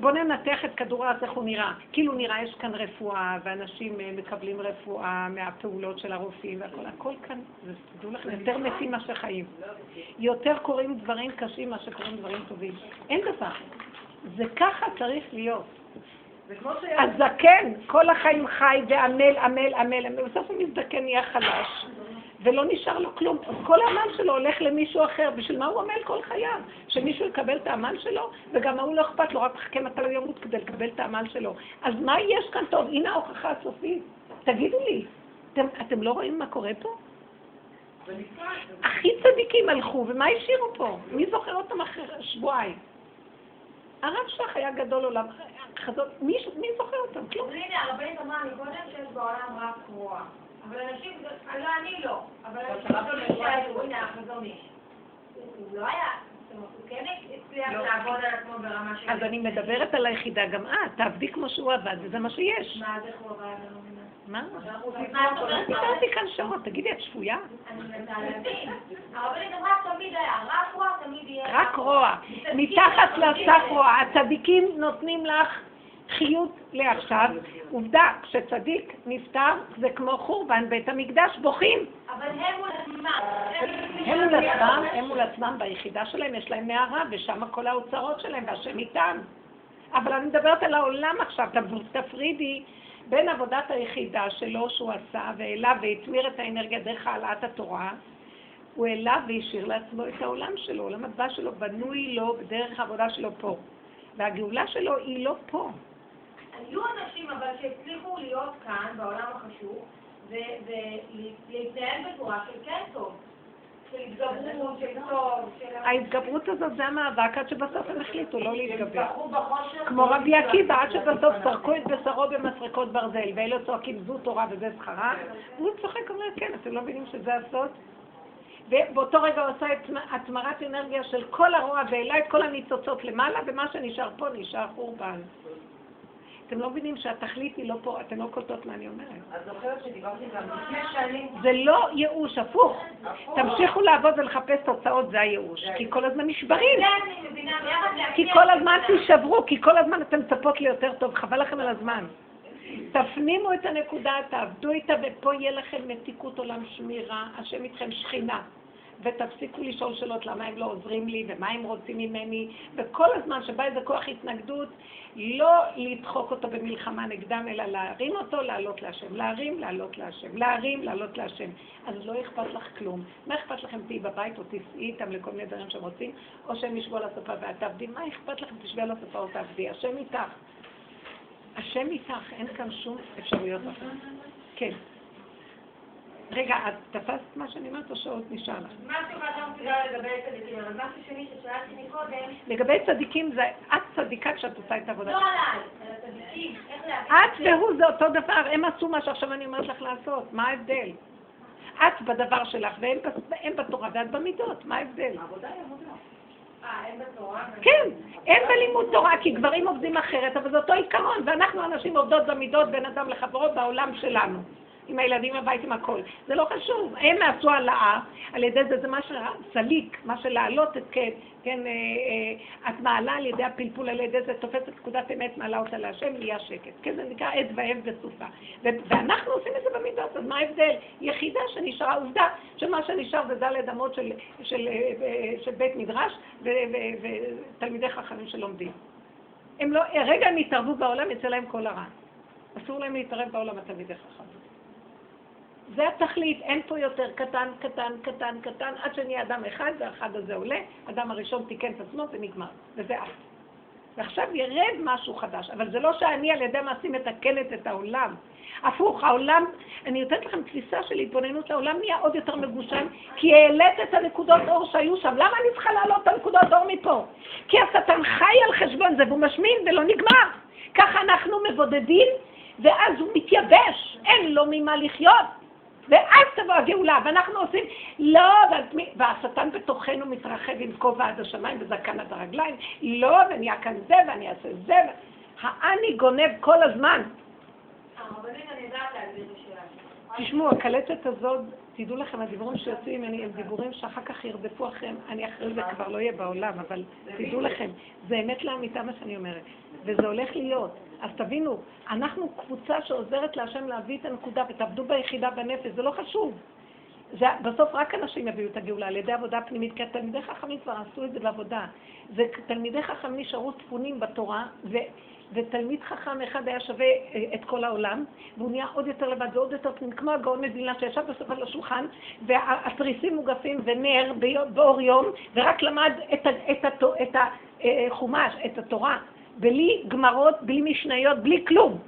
בוא ננתח את כדור הארץ איך הוא נראה. כאילו נראה יש כאן רפואה, ואנשים אה, מקבלים רפואה מהפעולות של הרופאים והכל. הכל כאן, תדעו לכם, יותר מתים מאשר חיים. יותר קורים דברים קשים מאשר קורים דברים טובים. אין דבר. זה ככה צריך להיות. הזקן, כל החיים חי ועמל, עמל, עמל, בסוף המזדקן נהיה חלש. ולא נשאר לו כלום. אז כל העמל שלו הולך למישהו אחר. בשביל מה הוא עמל כל חייו? שמישהו יקבל את העמל שלו? וגם ההוא לא אכפת לו, רק מחכה מתי הוא ימות כדי לקבל את העמל שלו. אז מה יש כאן טוב? הנה ההוכחה הסופית. תגידו לי, אתם, אתם לא רואים מה קורה פה? הכי צדיקים הלכו, ומה השאירו פה? מי זוכר אותם אחרי שבועיים? הרב שלך היה גדול עולם, חזון, מי, מי זוכר אותם? כלום. הנה, הרבנית אמרה לי קודם שיש בעולם רק רוע. אבל אנשים, לא אני לא, אבל אנשים שהיו, הנה החזון איש. הוא לא היה, הוא כן הצליח לא. לעבוד על עצמו ברמה של... אז אני מדברת על היחידה, גם את, תעבדי כמו שהוא עבד, וזה מה שיש. מה זה הוא עבד? מה? דיברתי כאן שעות, תגידי, את שפויה? אני מנסה להבין. הרבנית אמרה תמיד היה, רק רוע תמיד יהיה. רק רוע. מתחת לסף רוע. הצדיקים נותנים לך חיות לעכשיו. עובדה, כשצדיק נפטר זה כמו חורבן בית המקדש, בוכים. אבל הם מול עצמם. הם מול עצמם, הם מול עצמם ביחידה שלהם, יש להם מערה, ושם כל האוצרות שלהם, והשם איתם. אבל אני מדברת על העולם עכשיו, תפרידי בין עבודת היחידה שלו שהוא עשה, והעלה והתמיר את האנרגיה דרך העלאת התורה, הוא העלה והשאיר לעצמו את העולם שלו, עולם הבא שלו בנוי לו בדרך העבודה שלו פה. והגאולה שלו היא לא פה. היו אנשים אבל שהצליחו להיות כאן, בעולם החשוב, ולהתנהל בצורה של כן טוב. ההתגברות הזאת זה המאבק עד שבסוף הם החליטו לא להתגבר. כמו רבי עקיבא, עד שבסוף זרקו את בשרו במסרקות ברזל, ואלה צועקים זו תורה וזה שכרה, והוא צוחק, אומר, כן, אתם לא מבינים שזה הסוד? ובאותו רגע הוא עשה התמרת אנרגיה של כל הרוע והעלה את כל הניצוצות למעלה, ומה שנשאר פה נשאר חורבן. אתם לא מבינים שהתכלית היא לא פה, אתם לא קולטות מה אני אומרת. את זוכרת שדיברתי גם לפני שנים? זה לא ייאוש, הפוך. תמשיכו לעבוד ולחפש תוצאות, זה הייאוש. כי כל הזמן נשברים. כי כל הזמן תישברו, כי כל הזמן אתם מצפות ליותר טוב, חבל לכם על הזמן. תפנימו את הנקודה, תעבדו איתה, ופה יהיה לכם מתיקות עולם שמירה, השם איתכם שכינה. ותפסיקו לשאול שאלות למה הם לא עוזרים לי ומה הם רוצים ממני, וכל הזמן שבא איזה כוח התנגדות, לא לדחוק אותו במלחמה נגדם, אלא להרים אותו, לעלות להשם. להרים, לעלות להשם. להרים, לעלות להשם. אז לא אכפת לך כלום. מה אכפת לכם תהיי בבית או תיסעי איתם לכל מיני דברים שהם רוצים, או שהם ישבו על הסופה ואת תעבדי? מה אכפת לכם תשבי על הסופה או תעבדי? השם איתך. השם איתך, אין כאן שום אפשרויות אחרות. כן. רגע, את תפסת מה שאני אומרת או שעוד נשאר לך? משהו חשבתי גם לגבי צדיקים, אבל משהו שני ששאלתי מקודם... לגבי צדיקים, זה את צדיקה כשאת עושה את העבודה. לא עליי, על הצדיקים, איך את והוא זה אותו דבר, הם עשו מה שעכשיו אני אומרת לך לעשות, מה ההבדל? את בדבר שלך והם בתורה ואת במידות, מה ההבדל? עבודה היא עבודה. אה, כן, אין בלימוד תורה, כי גברים עובדים אחרת, אבל זה אותו עיקרון, ואנחנו הנשים עובדות במידות בין אדם לחברו בעולם שלנו. עם הילדים בבית, עם הכל. זה לא חשוב. הם עשו העלאה, על ידי זה, זה מה שסליק, מה שלהעלות את, כן, כן, אה, אה, את מעלה על ידי הפלפול, על ידי זה תופסת נקודת אמת, מעלה אותה להשם, נהיה שקט. כן, זה נקרא עד ואב וסופה. ואנחנו עושים את זה במידות, אז מה ההבדל? יחידה שנשארה, עובדה שמה שנשאר זה דלת אמות של, של, של, אה, של בית מדרש ותלמידי חכמים שלומדים. הם לא, רגע הם התערבו בעולם, יצא להם כל הרע. אסור להם להתערב בעולם התלמידי חכמים. זה התכלית, אין פה יותר קטן, קטן, קטן, קטן, עד שנהיה אדם אחד, והאחד הזה עולה, אדם הראשון תיקן את עצמו ונגמר, וזה את. ועכשיו ירד משהו חדש, אבל זה לא שאני על ידי מעשים מתקנת את העולם. הפוך, העולם, אני נותנת לכם תפיסה של התבוננות, העולם נהיה עוד יותר מגושם, כי העלית את הנקודות אור שהיו שם. למה אני צריכה להעלות את הנקודות אור מפה? כי השטן חי על חשבון זה והוא משמין ולא נגמר. ככה אנחנו מבודדים, ואז הוא מתייבש, אין לו ממה לחיות. ואז תבוא הגאולה, ואנחנו עושים, לא, והשטן בתוכנו מתרחב עם כובע עד השמיים וזקן עד הרגליים, לא, ונהיה כאן זה, ואני אעשה זה, האני גונב כל הזמן. תשמעו, הקלטת הזאת, תדעו לכם, הדיבורים שיוצאים ממני הם דיבורים שאחר כך ירדפו אחריהם, אני אחרי זה כבר לא אהיה בעולם, אבל תדעו לכם, זה אמת לאמיתה מה שאני אומרת, וזה הולך להיות. אז תבינו, אנחנו קבוצה שעוזרת להשם להביא את הנקודה, ותעבדו ביחידה בנפש, זה לא חשוב. זה, בסוף רק אנשים יביאו את הגאולה על ידי עבודה פנימית, כי התלמידי חכמים כבר עשו את זה בעבודה. זה תלמידי חכמים נשארו צפונים בתורה, ו, ותלמיד חכם אחד היה שווה אה, את כל העולם, והוא נהיה עוד יותר לבד ועוד יותר פנימי, כמו הגאון מדינה שישב בסוף על השולחן, והתריסים מוגפים ונר באור יום, ורק למד את, את, את, את החומש, אה, את התורה, בלי גמרות, בלי משניות, בלי כלום.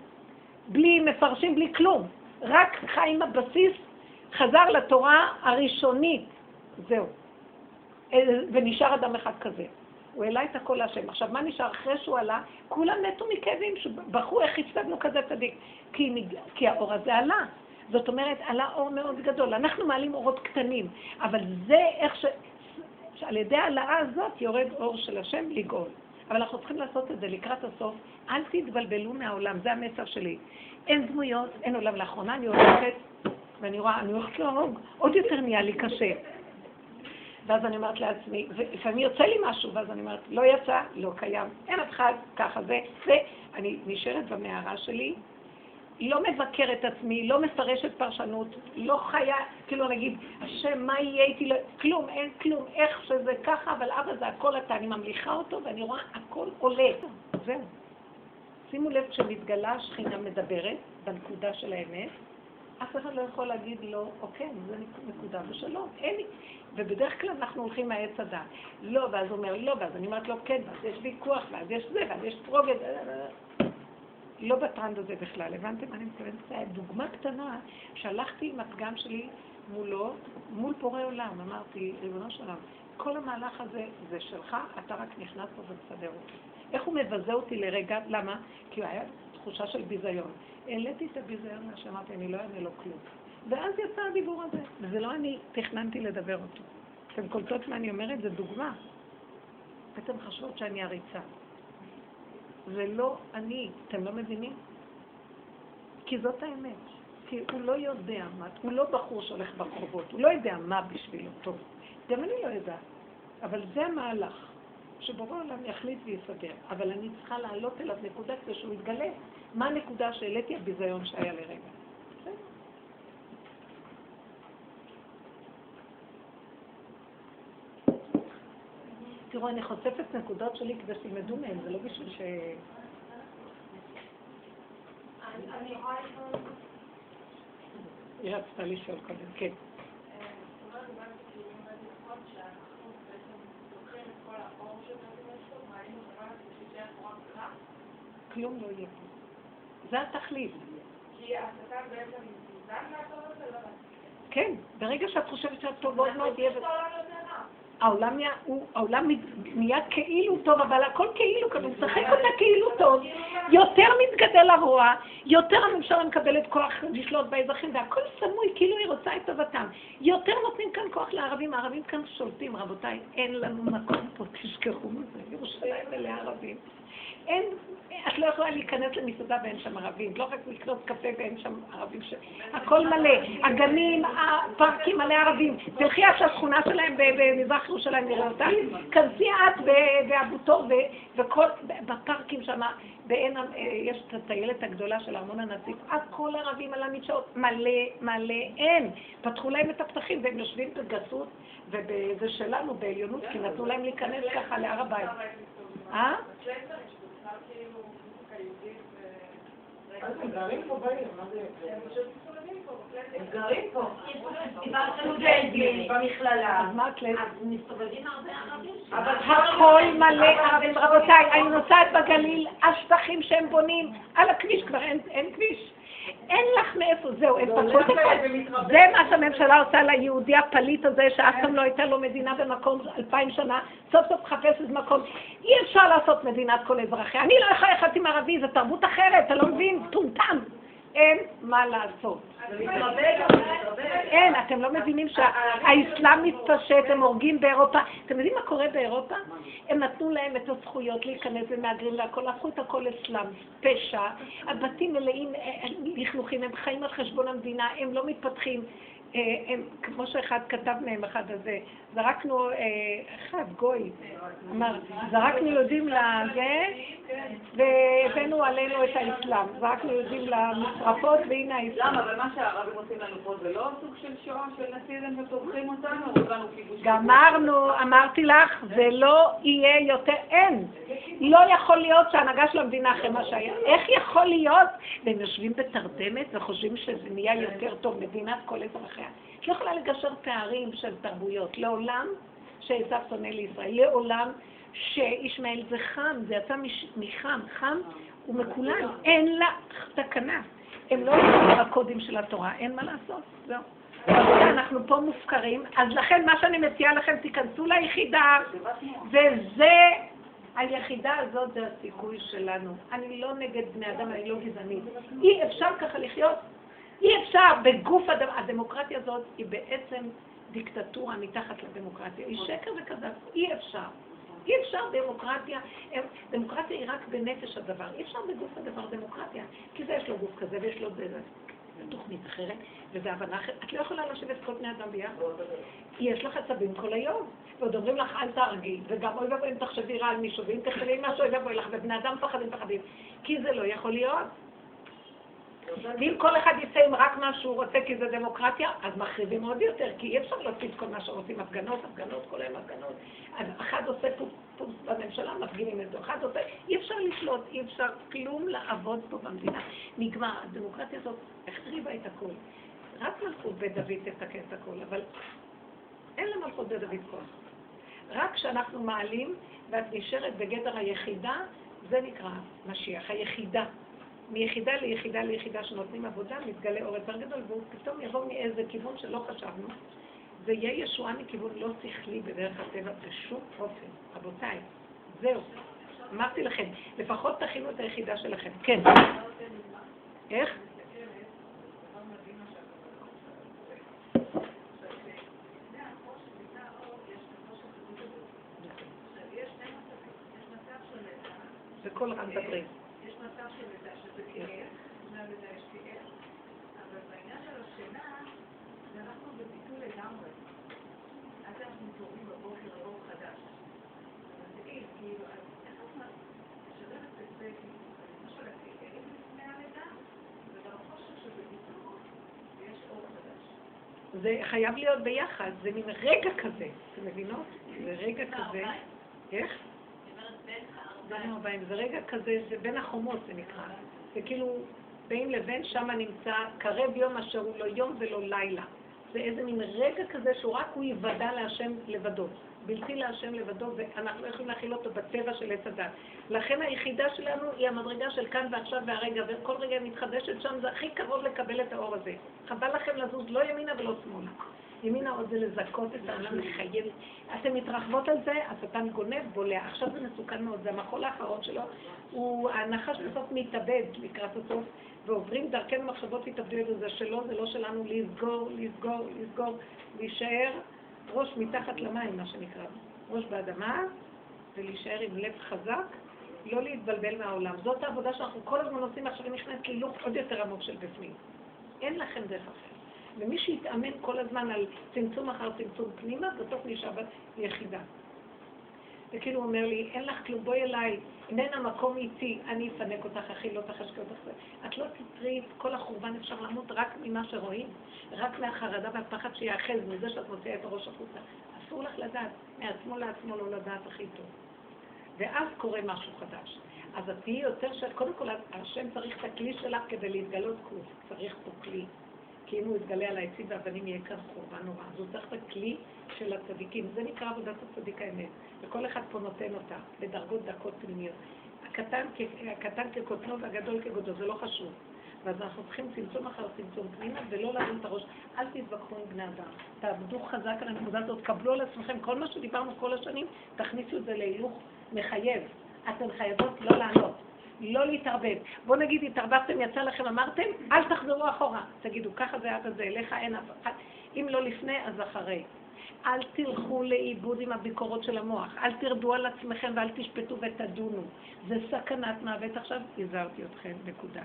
בלי מפרשים, בלי כלום. רק חי עם הבסיס, חזר לתורה הראשונית. זהו. ונשאר אדם אחד כזה. הוא העלה את הכל להשם. עכשיו, מה נשאר אחרי שהוא עלה? כולם מתו מכאבים, שבחרו איך השגנו כזה צדיק. כי. כי האור הזה עלה. זאת אומרת, עלה אור מאוד גדול. אנחנו מעלים אורות קטנים, אבל זה איך ש... שעל ידי העלאה הזאת יורד אור של השם לגאול. אבל אנחנו צריכים לעשות את זה לקראת הסוף. אל תתבלבלו מהעולם, זה המסר שלי. אין דמויות, אין עולם. לאחרונה אני הולכת, ואני רואה, אני הולכת להרוג, עוד יותר נהיה לי קשה. ואז אני אומרת לעצמי, ולפעמים יוצא לי משהו, ואז אני אומרת, לא יצא, לא קיים, אין אף אחד, ככה זה, זה. אני נשארת במערה שלי, לא מבקר את עצמי, לא מפרשת פרשנות, לא חיה, כאילו נגיד, השם, מה יהיה איתי? לא, כלום, אין כלום, איך שזה ככה, אבל אבא זה הכל אתה, אני ממליכה אותו ואני רואה הכל עולה. זהו. שימו לב, כשמתגלה השכינה מדברת בנקודה של האמת, אף אחד לא יכול להגיד לו, אוקיי, זה נקודה ושלום. אין, ובדרך כלל אנחנו הולכים מהעץ הדת. לא, ואז הוא אומר לא, ואז אני אומרת לו כן, ואז יש ויכוח, ואז יש זה, ואז יש פרוגת. לא בטרנד הזה בכלל, הבנתם מה אני מתכוונת? זו דוגמה קטנה שהלכתי עם הפגם שלי מולו, מול פורעי עולם. אמרתי, ריבונו של עולם, כל המהלך הזה זה שלך, אתה רק נכנס פה ומסדר אותי. איך הוא מבזה אותי לרגע? למה? כי הוא היה תחושה של ביזיון. העליתי את הביזיון מה שאמרתי, אני לא אענה לו כלום. ואז יצא הדיבור הזה, וזה לא אני תכננתי לדבר אותו. אתם קולטות מה אני אומרת? זו דוגמה. אתם חושבות שאני עריצה. זה לא אני, אתם לא מבינים? כי זאת האמת. כי הוא לא יודע מה, הוא לא בחור שהולך ברחובות, הוא לא יודע מה בשבילו טוב. גם אני לא יודעת. אבל זה המהלך, שבורא העולם יחליט ויסדר. אבל אני צריכה לעלות אליו נקודה כדי שהוא יתגלה. מה הנקודה שהעליתי? הביזיון שהיה לרגע. תראו, אני חושפת נקודות שלי כדי שילמדו מהן, זה לא בשביל ש... היא רצתה לשאול קודם, כן. כלום לא יהיה פה. זה התכלית. כי השטן בעצם לא כן, ברגע שאת חושבת שאת טוב מאוד מאוד יהיה... העולם הוא, העולם נהיה כאילו טוב, אבל הכל כאילו, כאילו משחק אותה כאילו טוב, יותר מתגדל הרוע, יותר הממשלה מקבלת כוח לשלוט באזרחים, והכל סמוי, כאילו היא רוצה את טובתם. יותר נותנים כאן כוח לערבים, הערבים כאן שולטים, רבותיי, אין לנו מקום פה, תשכחו מזה, ירושלים מלא ערבים. אין, את לא יכולה להיכנס למסעדה ואין שם ערבים, לא רק לקנות קפה ואין שם ערבים, ש... הכל מלא, הגנים, הפארקים מלא ערבים, תלכי עד שהשכונה שלהם במזרח ירושלים נראה אותה, כנסי את באבו תור וכל, בפארקים שם, בעין, יש את הטיילת הגדולה של ארמון הנציב, הכל ערבים על המדשאות, מלא מלא אין, פתחו להם את הפתחים והם יושבים בגסות וזה שלנו בעליונות, כי נתנו להם להיכנס ככה להר הבית. אה? הם גרים פה בעיר, מה זה? הם גרים פה. דיברתם במכללה. אז מה לב? אז מסתובבים הרבה ערבים. אבל הכל מלא ערבים. רבותיי, אני נוסעת בגליל, השטחים שהם בונים, על הכביש כבר אין כביש. אין לך מאיפה, זהו, אין פחות אחד. ומתרבה. זה מה שהממשלה עושה ליהודי הפליט הזה, שאף פעם לא הייתה לו מדינה במקום אלפיים שנה, סוף סוף תחפש איזה מקום. אי אפשר לעשות מדינת כל אזרחיה. אני לא יכולה ללכת עם ערבי, זו תרבות אחרת, אתה לא מבין? טומטם. אין מה לעשות. אין, אתם לא מבינים שהאסלאם מתפשט, הם הורגים באירופה. אתם יודעים מה קורה באירופה? הם נתנו להם את הזכויות להיכנס ומהגרים והכול, הפכו את הכל אסלאם, פשע. הבתים מלאים אה, אה, לכלוכים, הם חיים על חשבון המדינה, הם לא מתפתחים. אה, הם, כמו שאחד כתב מהם, אחד הזה, זרקנו, אחד, גוי, אמר, זרקנו יהודים לזה, והבאנו עלינו את האסלאם. זרקנו יהודים למשרפות, והנה האסלאם. למה? אבל מה שהערבים עושים לנו פה זה לא סוג של שואה של נאציזם וטובחים אותנו? או לנו כיבוש? גמרנו, אמרתי לך, זה לא יהיה יותר, אין. לא יכול להיות שההנהגה של המדינה אחרי מה שהיה. איך יכול להיות? והם יושבים בתרדמת וחושבים שזה נהיה יותר טוב, מדינת כל אזרחיה. את לא יכולה לגשר פערים של תרבויות. לעולם שעשו שונא לישראל, לעולם שישמעאל זה חם, זה יצא מש- מחם, חם ומקולל, אין לה תקנה. הם לא יודעים הקודים של התורה, אין מה לעשות, זהו. אנחנו פה מופקרים, אז לכן מה שאני מציעה לכם, תיכנסו ליחידה, וזה, היחידה הזאת זה הסיכוי שלנו. אני לא נגד בני אדם, אני לא גזענית. אי אפשר ככה לחיות. אי אפשר בגוף הד... הדמוקרטיה הזאת היא בעצם דיקטטורה מתחת לדמוקרטיה. היא שקר וכזב, אי אפשר. אי אפשר דמוקרטיה, דמוקרטיה היא רק בנפש הדבר, אי אפשר בגוף הדבר דמוקרטיה, כי זה יש לו גוף כזה ויש לו זה, זה תוכנית אחרת, וזה הבנה אחרת. את לא יכולה לשבת כל בני אדם ביחד. יש לך עצבים כל היום, ועוד אומרים לך אל תהרגי, וגם אוי ואבוי אם תחשבי רע על מישהו, ואם תחשבי משהו אוי ואבוי לך, ובני אדם מפחדים פחדים, כי זה לא יכול להיות. ואם כל אחד יצא עם רק מה שהוא רוצה כי זה דמוקרטיה, אז מחריבים עוד יותר, כי אי אפשר להוציא את כל מה שרוצים, הפגנות, הפגנות, כל היום הפגנות. אז אחד עושה פוס פוס בממשלה, מפגינים את זה, אחד עושה, אי אפשר לשלוט, אי אפשר כלום לעבוד פה במדינה. נגמר, הדמוקרטיה הזאת החריבה את הכול. רק מלכות בית דוד תתקן את הכול, אבל אין למלכות בית דוד כוח. רק כשאנחנו מעלים ואת נשארת בגדר היחידה, זה נקרא משיח, היחידה. מיחידה ליחידה ליחידה שנותנים עבודה, מתגלה אור יותר גדול, והוא פתאום יבוא מאיזה כיוון שלא חשבנו. זה יהיה ישועה מכיוון לא שכלי בדרך הטבע בשום אופן. רבותיי, זהו. אמרתי לכם, לפחות תכינו את היחידה שלכם. כן. איך? בקול רם דברי. יש מצב של לידה שזה כאב, לפני הלידה יש כאב, אבל בעניין של השינה, זה אנחנו בביטול לגמרי. אז אנחנו מתעוררים בבוקר לאור חדש. אבל תגיד, כאילו, אז איך את משלבת את זה, כאילו, משהו על הכאב לפני הלידה, וגם חושך שבביטול יש אור חדש. זה חייב להיות ביחד, זה מין רגע כזה, אתם מבינות? זה רגע כזה. איך? בין הארבעים, זה רגע כזה, זה בין החומות זה נקרא. זה כאילו, בין לבין שמה נמצא, קרב יום אשר הוא לא יום ולא לילה. זה איזה מין רגע כזה שהוא רק הוא יוודע להשם לבדו. בלתי להשם לבדו, ואנחנו לא יכולים להכיל אותו בטבע של עץ הדת. לכן היחידה שלנו היא המדרגה של כאן ועכשיו והרגע, וכל רגע מתחדשת שם, זה הכי קרוב לקבל את האור הזה. חבל לכם לזוז לא ימינה ולא שמאלה. ימינה עוד זה לזכות את העולם, לחייב. אתן מתרחבות על זה, השטן גונב, בולע. עכשיו זה מסוכן מאוד, זה המחול האחרון שלו. הוא, הנחש בסוף מתאבד לקראת הסוף, ועוברים דרכנו מחשבות התאבדויות, זה שלו, זה לא שלנו, לסגור, לסגור, לסגור, להישאר ראש מתחת למים, מה שנקרא. ראש באדמה, ולהישאר עם לב חזק, לא להתבלבל מהעולם. זאת העבודה שאנחנו כל הזמן עושים, עכשיו אני נכנסת להילוך עוד יותר עמוק של בפנים. אין לכם דרך אחרת. ומי שיתאמן כל הזמן על צמצום אחר צמצום פנימה, בסוף נשאר ביחידה. וכאילו הוא אומר לי, אין לך כלום, בואי אליי, אם אין המקום איתי, אני אפנק אותך, אחי, לא תחשקי אותך. את לא תתרי את כל החורבן, אפשר למות רק ממה שרואים, רק מהחרדה והפחד שיאחז, מזה שאת מוציאה את הראש החוצה. אסור לך לדעת, מעצמו לעצמו לא לדעת הכי טוב. ואז קורה משהו חדש. אז את תהיי יותר ש... קודם כל, השם צריך את הכלי שלך כדי להתגלות קוף. צריך פה כלי. כי אם הוא יתגלה על העצים והבנים יהיה כאן חורבן נורא. אז הוא צריך את הכלי של הצדיקים. זה נקרא עבודת הצדיק האמת. וכל אחד פה נותן אותה, בדרגות דקות פנימיות. הקטן, הקטן כקוטנו והגדול כגודו, זה לא חשוב. ואז אנחנו צריכים צמצום אחר צמצום פנימה ולא להרים את הראש. אל תתווכחו עם בני אדם. תעבדו חזק על הנקודה הזאת, קבלו על עצמכם כל מה שדיברנו כל השנים, תכניסו את זה להילוך מחייב. אתן חייבות לא לענות, לא להתערבב. בואו נגיד, התערבבתם, יצא לכם, אמרתם, אל תחזרו אחורה. תגידו, ככה זה אבא זה, אליך אין אף אחד. אם לא לפני, אז אחרי. אל תלכו לאיבוד עם הביקורות של המוח, אל תרדו על עצמכם ואל תשפטו ותדונו. זה סכנת מוות עכשיו, הזהרתי אתכם, נקודה.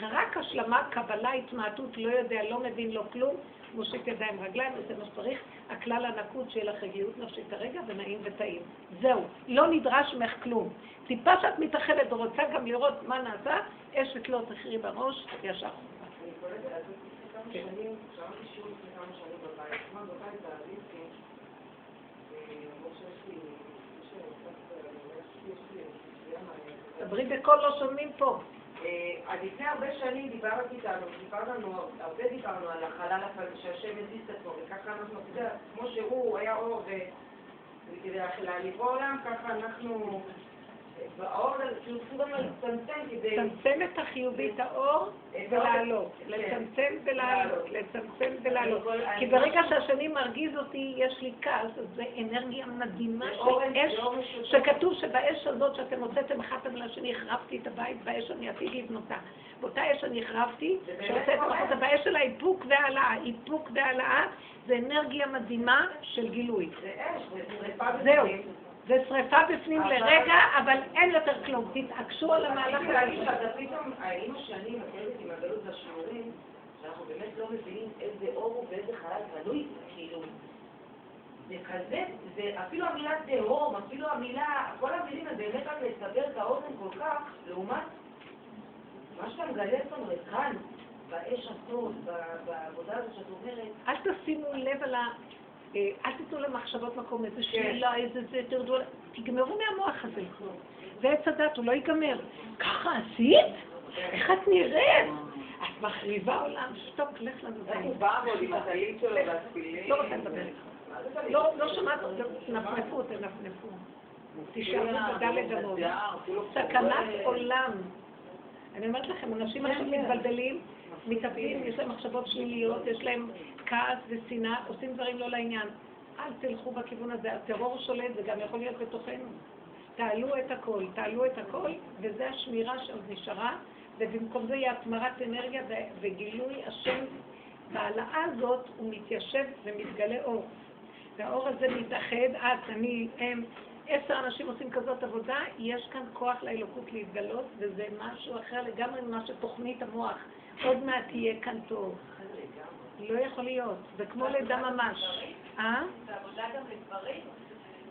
רק השלמה, קבלה, התמעטות, לא יודע, לא מבין, לא כלום, מושיט ידיים רגליים, וזה מה שצריך. הכלל הנקוד שיהיה לך רגיעות נפשית הרגע ונעים וטעים. זהו, לא נדרש ממך כלום. טיפה שאת מתאחדת ורוצה גם לראות מה נעשה, אשת לא תחרי בראש, ישר. בבית דברי בקול, לא שומעים פה. אז לפני הרבה שנים דיברת איתנו, דיברנו, הרבה דיברנו על החלל שהשם הזיז את עצמו, וככה אנחנו, אתה יודע, כמו שהוא היה אור וכדי לברוא עולם, ככה אנחנו... האור, כאילו סוג לצמצם כדי... לצמצם את החיובי, את האור, ולעלות. כן. לצמצם ולעלות. לצמצם ולעלות. כי ברגע שהשני מרגיז אותי, יש לי כעס, זה אנרגיה מדהימה של אש, שכתוב שבאש הזאת שאתם הוצאתם אחד לשני, החרבתי את הבית, באש אני עתיד לבנותה. באותה אש אני החרבתי, שהוצאתם החוצה, באש של האיפוק והעלאה. איפוק והעלאה זה אנרגיה מדהימה של גילוי. זה אש, זה שרפה זהו. זה שריפה בפנים לרגע, אבל אין יותר כלום. תתעקשו על המהלך הזה. פתאום, עם השנים, עם הגלות והשיעורים, שאנחנו באמת לא מבינים איזה אור הוא ואיזה חלל תלוי, כאילו, זה כזה, זה אפילו המילה תהום, אפילו המילה, כל המילים הם באמת רק לסבר את האוזן כל כך, לעומת מה שאתה מגלה אותנו כאן, באש הסוד, בעבודה הזאת שאת אומרת. אל תשימו לב על ה... אה, אל תיתנו למחשבות מקום, איזה כן. שאלה, איזה זה, תרדו, תגמרו מהמוח הזה. ועץ הדת, הוא לא ייגמר. ככה עשית? איך את נראית? את מחריבה עולם, שטוק, לך לנו. איך הוא בא ועוד עם הטלית שלו והתפילין? לא רוצה לדבר איתך. לא, לא שמעת, תנפנפו, תנפנפו. תשארו בדלת אמות. סכנת עולם. אני אומרת לכם, אנשים עכשיו מתבלבלים, מתאבדים, יש להם מחשבות שליליות, יש להם כעס ושנאה, עושים דברים לא לעניין. אל תלכו בכיוון הזה, הטרור שולט, זה גם יכול להיות בתוכנו. תעלו את הכל, תעלו את הכל, וזה השמירה שעוד נשארה, ובמקום זה יהיה התמרת אנרגיה וגילוי השם. בהעלאה הזאת הוא מתיישב ומתגלה אור. והאור הזה מתאחד, את, אני, הם, עשר אנשים עושים כזאת עבודה, יש כאן כוח לאלוקות להתגלות, וזה משהו אחר לגמרי ממה שתוכנית המוח. עוד מעט יהיה כאן טוב. לא יכול להיות, זה כמו לידה ממש. אה? זה עבודה גם לגברים?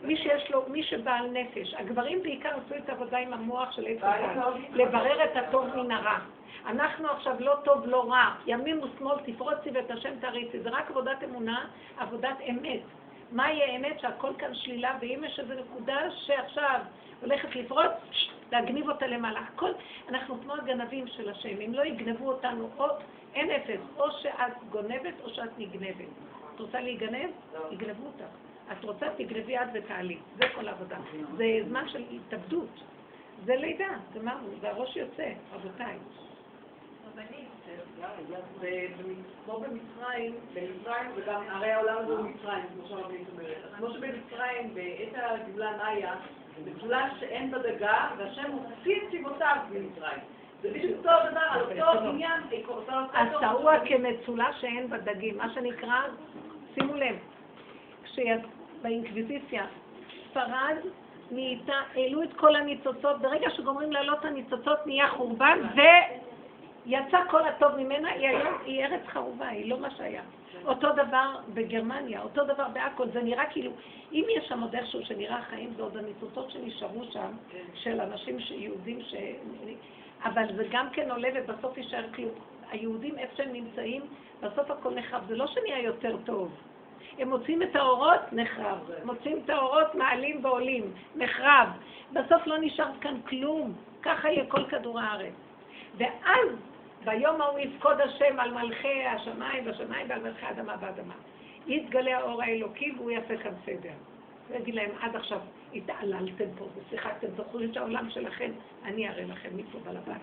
מי שיש לו, מי שבעל נפש. הגברים בעיקר עשו את העבודה עם המוח של עץ הדת, לברר את הטוב מן הרע. אנחנו עכשיו לא טוב, לא רע. ימין ושמאל תפרוצי ואת השם תריצי. זה רק עבודת אמונה, עבודת אמת. מה יהיה אמת? שהכל כאן שלילה, ואם יש איזו נקודה שעכשיו הולכת לפרוץ, להגניב אותה למעלה. הכל, אנחנו כמו הגנבים של השם. אם לא יגנבו אותנו, או אין אפס, או שאת גונבת או שאת נגנבת. את רוצה להיגנב? יגנבו אותך. את רוצה, תגנבי את ותעלי. זה כל העבודה. זה זמן של התאבדות. זה לידה, זה מה, זה הראש יוצא, רבותיי. כמו במצרים, במצרים, וגם הרי העולם הזה הוא מצרים, כמו שהרבנית אומרת. כמו שבמצרים, בעת הגאולה נאיה, גאולה שאין בה דגה, והשם מוציא את צבאותיו ממצרים. זה בדיוק אותו דבר, על אותו עניין, השעוע כמצולה שאין בה דגים, מה שנקרא, שימו לב, כשבאינקוויזיציה, ספרד נהייתה, העלו את כל הניצוצות, ברגע שגומרים להעלות הניצוצות נהיה חורבן, ויצא כל הטוב ממנה, היא היום, היא ארץ חרובה, היא לא מה שהיה. אותו דבר בגרמניה, אותו דבר בהכל, זה נראה כאילו, אם יש שם עוד איכשהו שנראה חיים, זה עוד הניצוצות שנשארו שם, של אנשים יהודים ש... אבל זה גם כן עולה ובסוף יישאר כלום. היהודים איפה שהם נמצאים, בסוף הכל נחרב. זה לא שנהיה יותר טוב. הם מוצאים את האורות, נחרב. מוצאים את האורות, מעלים ועולים, נחרב. בסוף לא נשאר כאן כלום. ככה יהיה כל כדור הארץ. ואז ביום ההוא יפקוד השם על מלכי השמיים והשמיים ועל מלכי האדמה והאדמה. יתגלה האור האלוקי והוא יעשה כאן סדר. הוא יגיד להם, עד עכשיו התעללתם פה ושיחקתם, זכרו שהעולם שלכם, אני אראה לכם מי פה בעל הבית.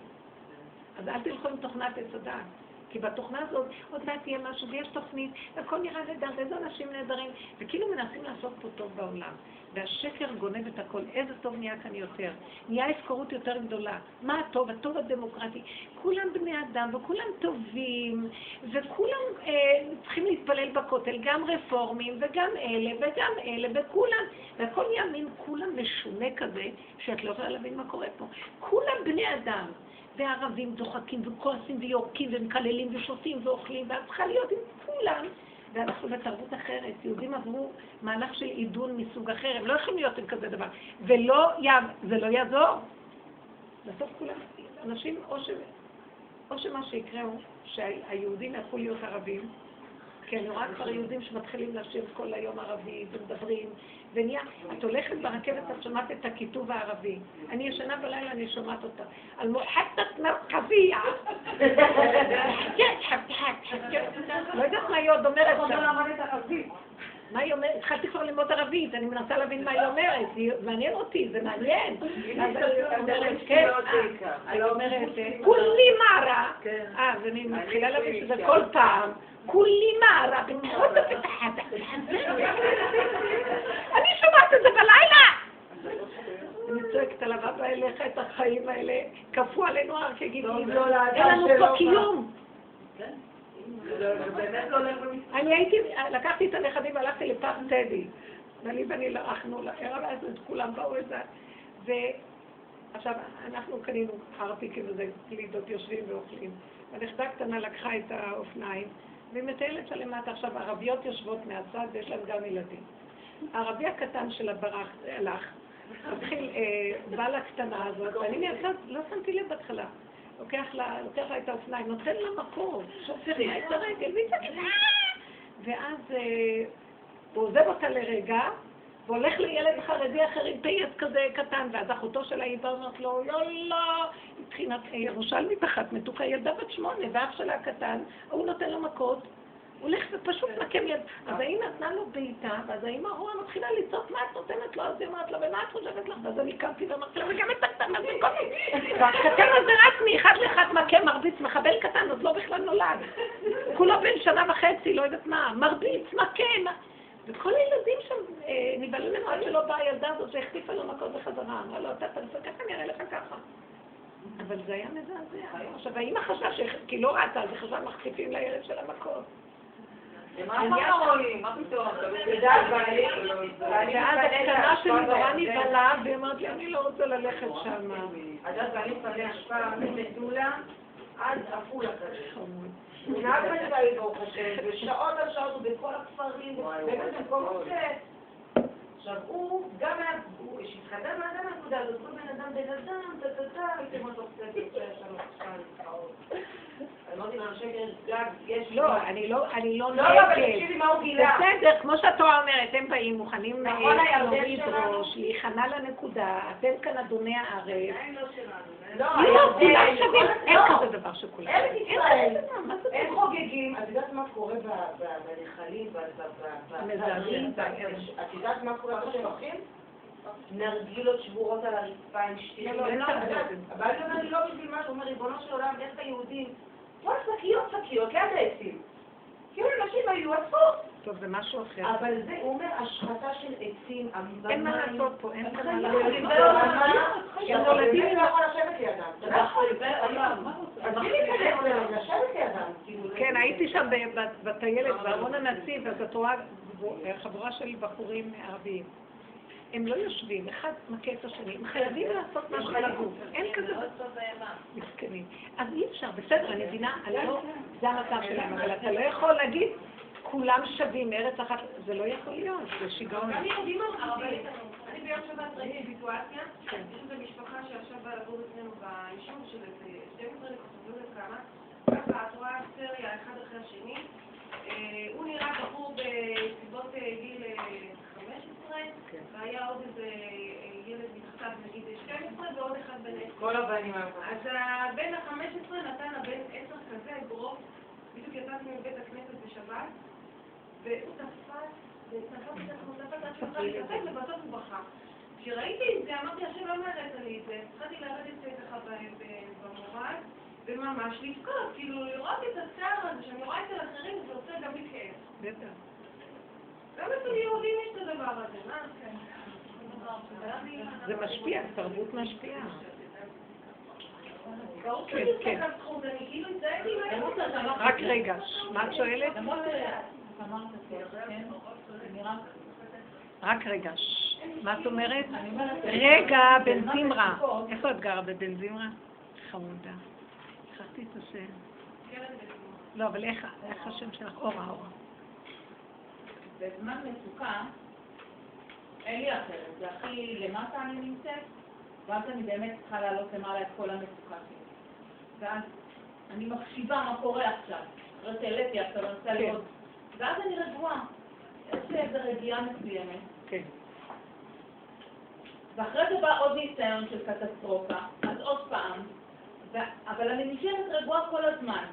אז אל תלכו עם תוכנת עץ הדעת. כי בתוכנה הזאת עוד מעט יהיה משהו, ויש תוכנית, והכל נראה נהדר, ואיזה אנשים נהדרים, וכאילו מנסים לעשות פה טוב בעולם. והשקר גונב את הכל. איזה טוב נהיה כאן יותר. נהיה הפקרות יותר גדולה. מה הטוב? הטוב הדמוקרטי. כולם בני אדם, וכולם טובים, וכולם אה, צריכים להתפלל בכותל, גם רפורמים, וגם אלה, וגם אלה, וכולם, והכל נהיה מין כולם משונה כזה, שאת לא יכולה להבין מה קורה פה. כולם בני אדם. וערבים דוחקים וכועסים ויורקים ומקללים ושותים ואוכלים, ואת צריכה להיות עם כולם. ואנחנו בתרבות אחרת. יהודים עברו מהלך של עידון מסוג אחר, הם לא יכולים להיות עם כזה דבר. ולא, זה לא יעזור. בסוף כולם, אנשים, או, ש, או שמה שיקרה הוא שהיהודים יהפכו להיות ערבים, כי אני רואה כבר יהודים שמתחילים לשיר כל היום ערבי ומדברים, ונהיה, את הולכת ברכבת, את שומעת את הכיתוב הערבי. אני ישנה בלילה, אני שומעת אותה. על מוחדת מרכזיה. לא יודעת מה היא עוד אומרת. מה היא אומרת? התחלתי כבר ללמוד ערבית, אני מנסה להבין מה היא אומרת, מעניין אותי, זה מעניין. אז אני אומרת, כן, אומרת, כולי מרה. אה, אז אני מתחילה להבין שזה כל פעם. כולי מערה, בנחות ופתחת. אני שומעת את זה בלילה! אני צועקת עליו, אבא אליך את החיים האלה, כפו עלינו הר כגיגים, אין לנו פה קיום. אני הייתי, לקחתי את הנכדים והלכתי לפארק טדי, ואני ואני הלכנו לערב אז כולם באו איזה, ועכשיו אנחנו קנינו חרפיקים וזה, גלידות יושבים ואוכלים. והנכדה קטנה לקחה את האופניים, והיא מטיילת שם למטה. עכשיו, ערביות יושבות מהצד ויש להן גם ילדים. הערבי הקטן שלה ברח, הלך, מתחיל, אה, בא לקטנה הזאת, ואני מהצד, לא שמתי לב בהתחלה. לוקח לה, לוקח לה את האופניים, נותן לה מקום, שופר לה את הרגל, והיא צועקת, ואז אה, הוא עוזב אותה לרגע, והולך לילד חרדי אחר עם פייס כזה קטן, ואז אחותו שלה היא באה ואומרת לו, יאללה, מבחינת ירושלמית אחת מתוקה, ילדה בת שמונה, ואח שלה הקטן, הוא נותן לו מכות, הוא הולך ופשוט מקם יד. אז האמא נתנה לו בעיטה, ואז האמא רואה מתחילה לצעוק, מה את נותנת לו? אז היא אומרת לו, ומה את חושבת לך? ואז אני קמתי ואמרתי לה, וגם את הקטן הזה קודם. והקטן הזה רק מאחד לאחד מכה, מרביץ, מחבל קטן, עוד לא בכלל נולד. כולו בן שנה וחצי, לא יודעת מה, מרביץ, מכה. וכל הילדים שם אה, נבהלים ממנו עד שלא באה הילדה הזאת שהחטיפה לו מכות בחזרה. אמרה לו, אתה תעשה ככה, אני אראה לך ככה. אבל זה היה מזעזע. עכשיו, האמא חשבה, כי לא ראתה, אז היא חשבה מחטיפים לילד של המכות. ואז הקטנה שלי נורא נבהלה, והיא אמרת לי, אני לא רוצה ללכת שם. אז אז אני פנה השפעה ממטולה עד עפולה כזה. הוא נהג בצבאי ברוך השם, ושעות על שעות הוא בכל הכפרים, במקומות ש... עכשיו הוא גם היה, שהתחתן מה זה מהנקודה הזאת, כל בן אדם בן אדם, טה-טה-טה, הייתם אותו קצת יוצא שם לא, אני לא, אני לא נגד. לא, אבל תקשיבי מה הוא גילה. בסדר, כמו שהתורה אומרת, הם באים מוכנים להוריד ראש, להיכנע לנקודה, אתם כאן אדוני הארץ. לא, לא, כולם שווים, אין כזה דבר שכולם. ארץ ישראל, הם חוגגים, את יודעת מה קורה בנחלים, במזערים, את יודעת מה קורה בשבחים? נרגילות שבורות על הרצפה עם שתיים. הבעל אומר לי לא בשביל מה, הוא אומר, ריבונו של עולם, איך היהודים, כל שקיות שקיות ליד העצים. כאילו אנשים היו אסור. טוב, זה משהו אחר. אבל זה, הוא אומר, השחתה של עצים, אין מה לעשות פה, אין מה לעשות. הם נולדים לא יכול לשבת לידם. כן, הייתי שם בטיילת, בארמון הנציב, אז את רואה חבורה של בחורים ערביים. הם לא יושבים, אחד מכה את השני, הם חייבים לעשות משהו לגוף, אין כזה... מסכנים. אז אי אפשר, בסדר, אני מבינה, זה המצב שלהם, אבל אתה לא יכול להגיד, כולם שווים, ארץ אחת, זה לא יכול להיות, זה שיגעון. אני ביום שבת ראיתי סיטואציה, יש איזו משפחה באה לגור אצלנו ביישוב של איזה 12 נכנסים לכמה, ככה את רואה סריה אחד אחרי השני, הוא נראה בחור בסביבות גיל 15, כן. והיה עוד איזה אה, ילד מתחתיו, נגיד 12, ועוד אחד בן 10. כל הבנים היו. אז הבן ה-15 נתן לבן 10 כזה אגרוף, בדיוק יצאתי מבית הכנסת בשבת, והוא תפס, ותפס את עצמו, תפס עד שהוא להתאפק, ובסוף הוא בכה. כשראיתי את זה, אמרתי, השם לא מראת לי את זה, התחלתי לרדת ככה במורד, וממש לבכות, כאילו לראות את הצער הזה, שאני רואה אצל אחרים, זה עושה גם לי כאב. בטח. גם אצל יהודים יש את הדבר הזה, מה? זה משפיע, תרבות משפיעה. כן, כן. כאילו מהאמון הזה. רק רגע, מה את שואלת? כן, רק... רגע, מה את אומרת? רגע, בן זמרה. איפה את גרה בבן זמרה? חמודה. שכחתי את השם. לא, אבל איך השם שלך? אורה, אורה. בזמן מצוקה, אין לי אחרת, זה הכי למטה אני נמצאת, ואז אני באמת צריכה להעלות למעלה את כל המצוקה שלי. ואז אני מקשיבה מה קורה עכשיו. אחרי שהעליתי עכשיו, אני רוצה. לראות. ואז אני רגועה. יש לי איזו רגיעה מסוימת. כן. ואחרי זה בא עוד ניסיון של קטסטרופה, אז עוד פעם, ו... אבל אני נשארת רגועה כל הזמן.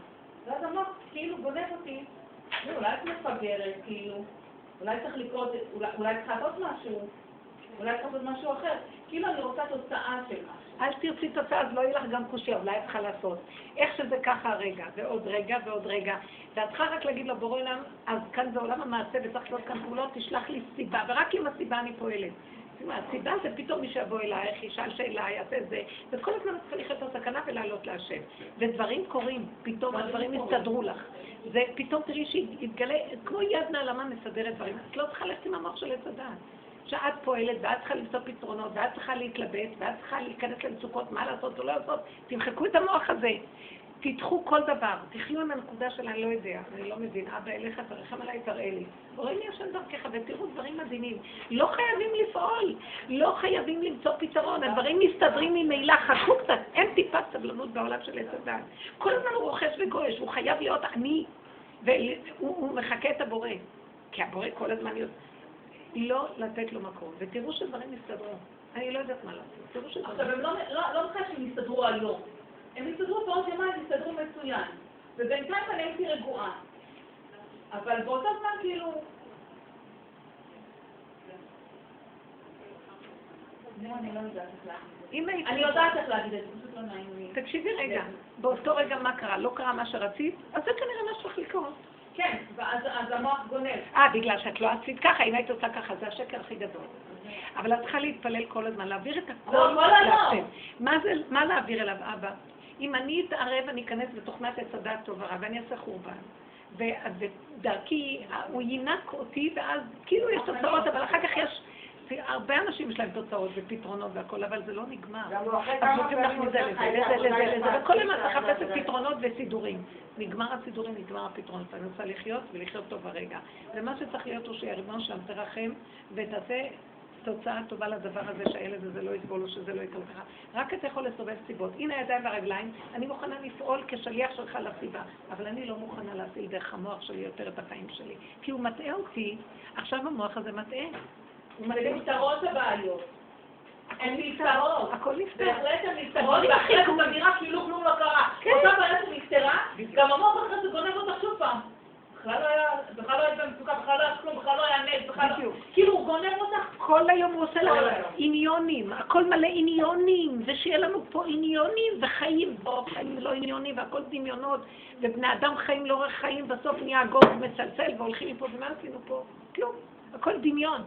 ואז המוח כאילו גונב אותי, "נו, אולי את מפגרת, כאילו, אולי צריך לקרות, אולי, צריך לעשות משהו, אולי צריך לעשות משהו אחר. כאילו אני רוצה תוצאה של משהו. אל תרצי תוצאה, אז לא יהיה לך גם קושיה, אולי את צריכה לעשות. איך שזה ככה רגע, ועוד רגע, ועוד רגע. ואת צריכה רק להגיד לו, בורא עולם, אז כאן זה עולם המעשה וצריך לעשות כאן פעולות, תשלח לי סיבה, ורק עם הסיבה אני פועלת. הסיבה זה פתאום מי שיבוא אלייך, ישאל שאלה, יעשה זה, וכל הזמן את צריכה לחיות את הסכנה ולעלות להשם. ודברים קורים, פתאום הדברים יסתדרו לך. זה פתאום תראי שיתגלה, כמו יד נעלמה מסדרת דברים. את לא צריכה ללכת עם המוח של עץ הדעת. שאת פועלת ואת צריכה למצוא פתרונות ואת צריכה להתלבט ואת צריכה להיכנס למצוקות, מה לעשות או לא לעשות, תמחקו את המוח הזה. תדחו כל דבר, תחיו עם הנקודה של אני לא יודע, אני לא מבין, אבא אליך תרחם עליי, תראה לי. בורא לי השם דרכך ותראו דברים מדהימים. לא חייבים לפעול, לא חייבים למצוא פתרון, הדברים מסתדרים ממילא, חכו קצת, אין טיפת סבלנות בעולם של עץ הדת. כל הזמן הוא רוכש וגועש, הוא חייב להיות עני, והוא הוא מחקה את הבורא. כי הבורא כל הזמן יודע. לא לתת לו מקום, ותראו שדברים יסתדרו. אני לא יודעת מה לעשות, תראו עכשיו, שדברים... הם לא, לא, לא בכלל שהם יסתדרו היום. הם יסתדרו בעוד יומיים, יסתדרו מצוין. ובינתיים אני הייתי רגועה. אבל באותו זמן כאילו... לא, אני לא יודעת איך להגיד את זה. פשוט לא נעים לי. תקשיבי רגע, באותו רגע מה קרה? לא קרה מה שרצית? אז זה כנראה מה שצריך לקרות. כן, ואז אז המוח גונב. אה, בגלל שאת לא עשית ככה, אם היית עושה ככה, זה השקר הכי גדול. אבל את צריכה להתפלל כל הזמן, להעביר את הכל לא, כל הזמן. להשם. מה זה, מה להעביר אליו, אבא? אם אני אתערב, אני אכנס בתוכנת עץ הדעת טוב ורע, ואני אעשה חורבן. ודרכי, הוא יינק אותי, ואז כאילו יש תוצאות, אבל אחר כך יש... הרבה אנשים יש להם תוצאות ופתרונות והכל, אבל זה לא נגמר. לא אז נותנים לך מזה לזה, לזה, לזה, לזה. וכל הזמן עבודה מחפשת. פתרונות וסידורים. נגמר הסידורים, נגמר הפתרונות. אני רוצה לחיות ולחיות טוב הרגע. ומה שצריך להיות הוא שהריבונו שלנו תרחם ותעשה תוצאה טובה לדבר הזה, שהילד הזה לא יסבול או שזה לא יקרה ככה. רק אתה יכול לסובב סיבות. הנה הידיים והרגליים, אני מוכנה לפעול כשליח שלך לסיבה, אבל אני לא מוכנה להפעיל דרך המוח שלי יותר את החיים שלי. כי הוא מטעה אותי, עכשיו המוח הזה מטעה. הוא מטעה אותי. ונפתרות הבעיות. הן נפתרות. הכל נפתר. בהחלט הן נפתרות, ואחרי זה נראה כאילו כלום לא קרה. כן. אותה בעיה שנפתרה. גם המוח אחרי זה גונב אותך שוב פעם. בכלל לא בכלל לא היית במצוקה, בכלל לא היה כלום, בכלל לא היה נס, בכלל לא... כאילו הוא גונב אותך. כל היום הוא עושה היום. עניונים, הכל מלא עניונים, ושיהיה לנו פה עניונים וחיים, פה חיים לא עניונים והכל דמיונות, ובני אדם חיים לאורך חיים, בסוף נהיה גוג מצלצל והולכים מפה, ומה עשינו פה? כלום, הכל דמיון.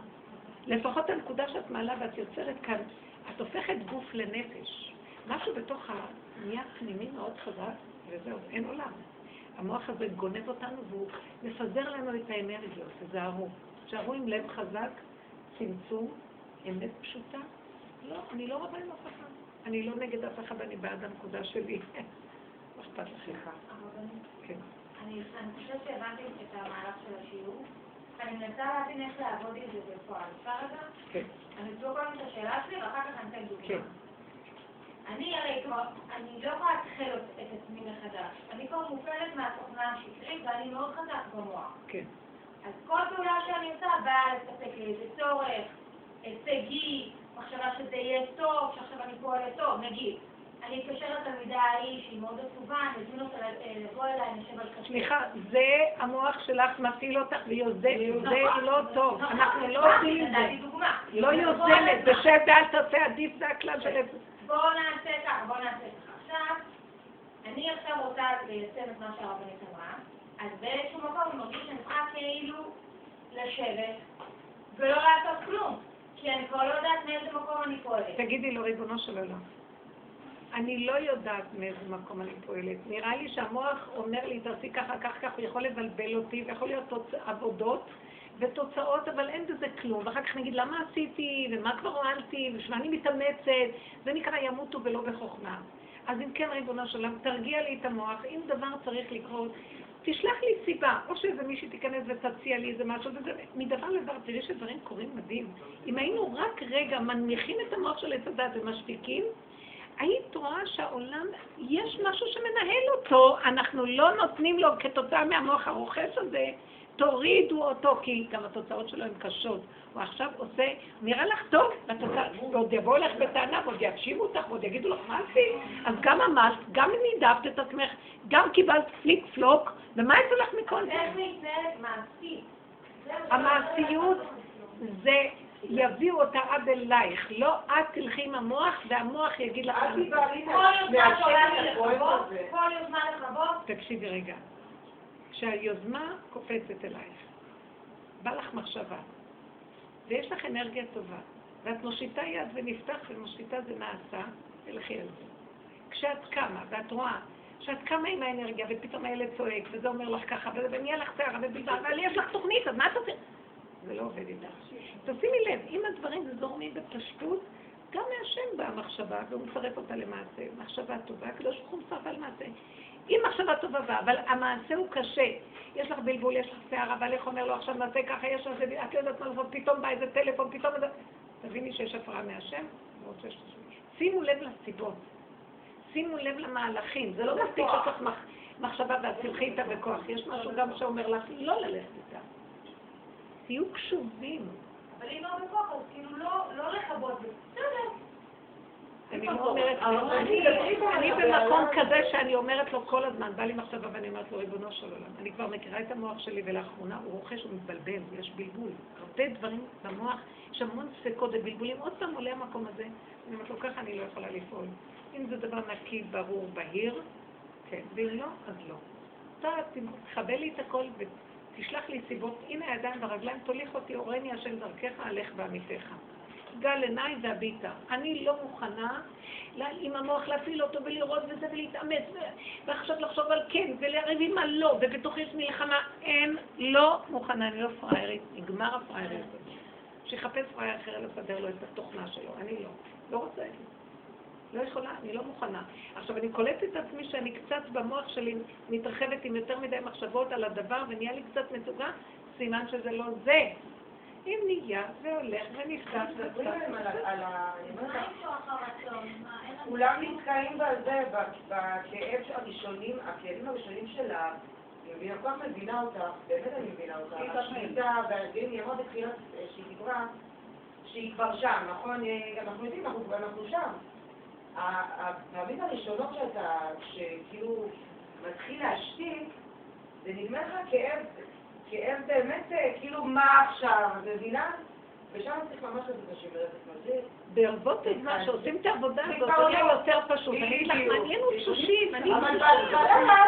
לפחות הנקודה שאת מעלה ואת יוצרת כאן, את הופכת גוף לנפש. משהו בתוך ה... נהיה פנימי מאוד חזק, וזהו, אין עולם. המוח הזה גונב אותנו והוא מפזר לנו את האנרגיות, תיזהרו. תשארו עם לב חזק, צמצום, אמת פשוטה. לא, אני לא רבה עם אף אחד. אני לא נגד אף אחד, אני בעד הנקודה שלי. מה אכפת לך? כן. אני חושבת שהבנתי את המהלך של השיעור. אני מנסה להבין איך לעבוד עם זה בפועל. אפשר רגע? כן. אני אבדוק קודם את השאלה שלי, ואחר כך אני אתן דוגמא. כן. אני הרי כבר, אני לא יכולה להתחיל את עצמי מחדש. אני כבר מופעלת מהתוכנה השקרית, ואני מאוד חזק במוח. כן. אז כל פעולה שאני עושה באה לספק לי איזה צורך, הישגי, מחשבה שזה יהיה טוב, שעכשיו אני פועלת טוב, נגיד. אני אתקשר לתלמידה ההיא שהיא מאוד עצובה, אני אזמין אותה אה, לבוא אליי, נשב על קפה. סליחה, זה המוח שלך מפעיל אותך ויוזם, זה נכון, לא טוב, נכון, אנחנו לא נכון, עושים את זה. לא יוזמת, בשב ואל תעשה, עדיף זה הכלל של... בואו נעשה ככה, בואו נעשה ככה. עכשיו, אני עכשיו רוצה ליישם את מה שהרבנית אמרה, אז באיזשהו מקום אני מרגיש שאני צריכה כאילו לשבת ולא לעשות כלום, כי אני כבר לא יודעת מאיזה מקום אני פועלת. תגידי לו, ריבונו של עולם, אני לא יודעת מאיזה מקום אני פועלת. נראה לי שהמוח אומר לי, תעשי ככה, כך, כך, הוא יכול לבלבל אותי, ויכול להיות. עבודות ותוצאות, אבל אין בזה כלום. ואחר כך נגיד, למה עשיתי, ומה כבר הועלתי, ושמה אני מתאמצת, זה נקרא ימותו ולא בחוכמה. אז אם כן, ריבונו של עולם, תרגיע לי את המוח, אם דבר צריך לקרות, תשלח לי סיבה, או שאיזה מישהי תיכנס ותציע לי איזה משהו, וזה מדבר לדבר, תראי שדברים קורים מדהים. אם היינו רק רגע מנמיכים את המוח של עץ הדת ומשתיקים, היית רואה שהעולם, יש משהו שמנהל אותו, אנחנו לא נותנים לו כתוצאה מהמוח הרוכש הזה, תורידו אותו, כי גם התוצאות שלו הן קשות. הוא עכשיו עושה, נראה לך טוב, והתוצאה, ועוד יבואו לך בטענה, ועוד יאשימו אותך, ועוד יגידו לך מה עשית, אז גם עמדת, גם נידבת את עצמך, גם קיבלת פליק פלוק, ומה יצא לך מכל זה? המעשיות זה יביאו אותה עד אלייך, לא את תלכי עם המוח והמוח יגיד לך... אל תיבהלי כל יוזמה הזה. כל יוזמה לכבות, תקשיבי רגע. כשהיוזמה קופצת אלייך, בא לך מחשבה, ויש לך אנרגיה טובה, ואת מושיטה יד ונפתח ומושיטה זה נעשה, תלכי על זה. כשאת קמה ואת רואה שאת קמה עם האנרגיה ופתאום הילד צועק וזה אומר לך ככה וזה ונהיה לך שערה ובלבד, אבל יש לך תוכנית, אז מה את עושה? זה לא עובד איתך. תשימי לב, אם הדברים זורמים בפשטות, גם מהשם באה המחשבה והוא מצרף אותה למעשה. מחשבה טובה, הקדוש ברוך הוא מצרף על מעשה. אם מחשבה טובה באה, אבל המעשה הוא קשה. יש לך בלבול, יש לך שערה, בעלך אומר לו עכשיו נעשה ככה, יש לך זה, את לא יודעת מה לעשות, פתאום בא איזה טלפון, פתאום. תביני שיש הפרעה מהשם, רוצה שתעשו משהו. שימו לב לסיבות. שימו לב למהלכים. זה לא מספיק שצריך מח- מחשבה ואת תלכי איתה בכוח. יש משהו גם שאומר לך לא ללכת איתה. תהיו קשובים. אבל אם לא בכוח, אז כאילו לא לא לכבות, בסדר. אני לא אומרת, אני במקום כזה שאני אומרת לו כל הזמן, בא לי מחשבה ואני אומרת לו, ריבונו של עולם, אני כבר מכירה את המוח שלי ולאחרונה הוא רוכש ומתבלבל, יש בלבול. הרבה דברים במוח, יש המון ספקות ובלבולים, עוד פעם עולה המקום הזה, אני אומרת לו, ככה אני לא יכולה לפעול. אם זה דבר נקי, ברור, בהיר, כן, ואם לא, אז לא. אתה תכבה לי את הכל ותשלח לי סיבות, הנה הידיים והרגליים, תוליך אותי, הורני השם דרכך, הלך בעמיתך. גל עיניי והביטה. אני לא מוכנה עם המוח להפעיל אותו ולראות וזה ולהתאמץ ועכשיו לחשוב על כן ולריב עם הלא ובתוכי יש מלחמה. אין, לא מוכנה, אני לא פראיירית, נגמר הפראיירית. שיחפש פראייר אחר לסדר לו את התוכנה שלו, אני לא. לא רוצה את זה. לא יכולה, אני לא מוכנה. עכשיו, אני קולטת את עצמי שאני קצת במוח שלי מתרחבת עם יותר מדי מחשבות על הדבר ונהיה לי קצת מצוקה, סימן שזה לא זה. אם נהיה והולך ונפתח מדברים להם על ה- כולם נתקעים בזה, ב- בכאב הראשונים, הכאבים הראשונים שלה. אני כל כך מבינה אותך, באמת אני מבינה אותך. השליטה והדין, היא אמרה בתחילת אה, שהיא דיברה, שהיא כבר שם, נכון? אה, אנחנו יודעים, אנחנו שם. הפעמים הראשונות שאתה, שכאילו מתחיל להשתיק, זה נדמה לך כאב, כאב באמת, אה, כאילו מה עכשיו, מבינה? ושם צריך ממש לעשות את השמרת מזיק. בערבות הזמן שעושים את העבודה הזאת, זה יהיה לא. יותר פשוט. אני אגיד לך. מעניין תשושים, אני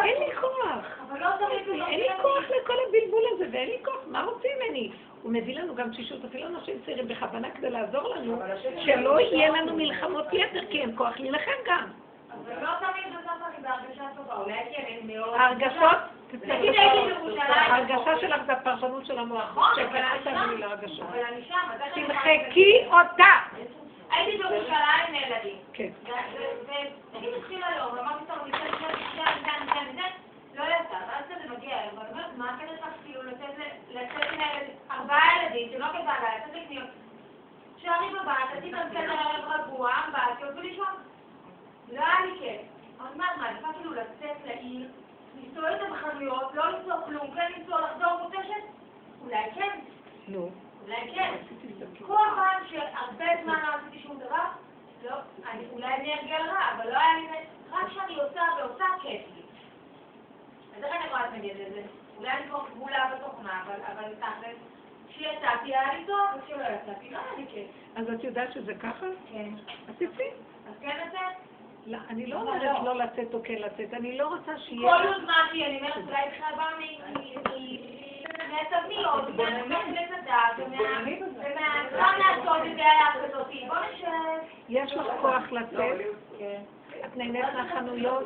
אין לי כוח. לא זה אין לי כוח לכל הבלבול הזה, ואין לי כוח, מה רוצים ממני? הוא מביא לנו גם תשישות, אפילו אנשים צעירים בכוונה כדי לעזור לנו, שלא יהיה לא לנו מלחמות יתר, כי אין כוח להילחם גם. אבל לא תמיד בסוף אני בהרגשה טובה, אולי כי אני מאוד... ההרגשות, נגיד הייתי בירושלים. ההרגשה שלך זה הפרשנות של המוח. נכון, אבל אני שם. אבל אני שם, תמחקי אותה! הייתי בירושלים עם ילדים. כן. ונגיד התחיל היום, אמרתי טוב, אצא לזה, ניתן, ניתן, ניתן, ניתן, לא יצא, ואז זה מגיע אליו, ואני אומרת, מה הקטע שלך כאילו לצאת ארבעה ילדים, שלא כבעלה, לצאת לקניות, שערי בבית, עשיתי גם סדר ערב רגוע, באתי עוד ולישון. לא היה לי כיף. אבל מה, מה, אני כאילו לצאת לעיר, לנסוע איתה בחנויות, לא למצוא כלום, כן לנסוע, לחזור מותשת? אולי כן, נו. אולי כן. כל פעם שהרבה זמן לא עשיתי שום דבר, לא, אני, אולי אני ארגיע רע, אבל לא היה לי... רק כשאני עושה ועושה, כיף לי. אז איך אני יכולה להתנגד לזה? אולי אני כבר כבולה בתוכנה, אבל, אבל תכל'ס, כשיצאתי היה לי טוב, וכשלא יצאתי לא היה לי כיף. אז את יודעת שזה ככה? כן. אז תצאי. אז כן לצאת? לא, אני לא אומרת לא? לצאת או כן לצאת, אני לא רוצה שיהיה... כל יוזמה שלי, אני אומרת, אולי בכלל מ- מ- מהתבניות, מהתוכנית הדעת, ומה לעשות את זה כזאת, בוא נשב. יש לך כוח לצאת, את נהנית מהחנויות,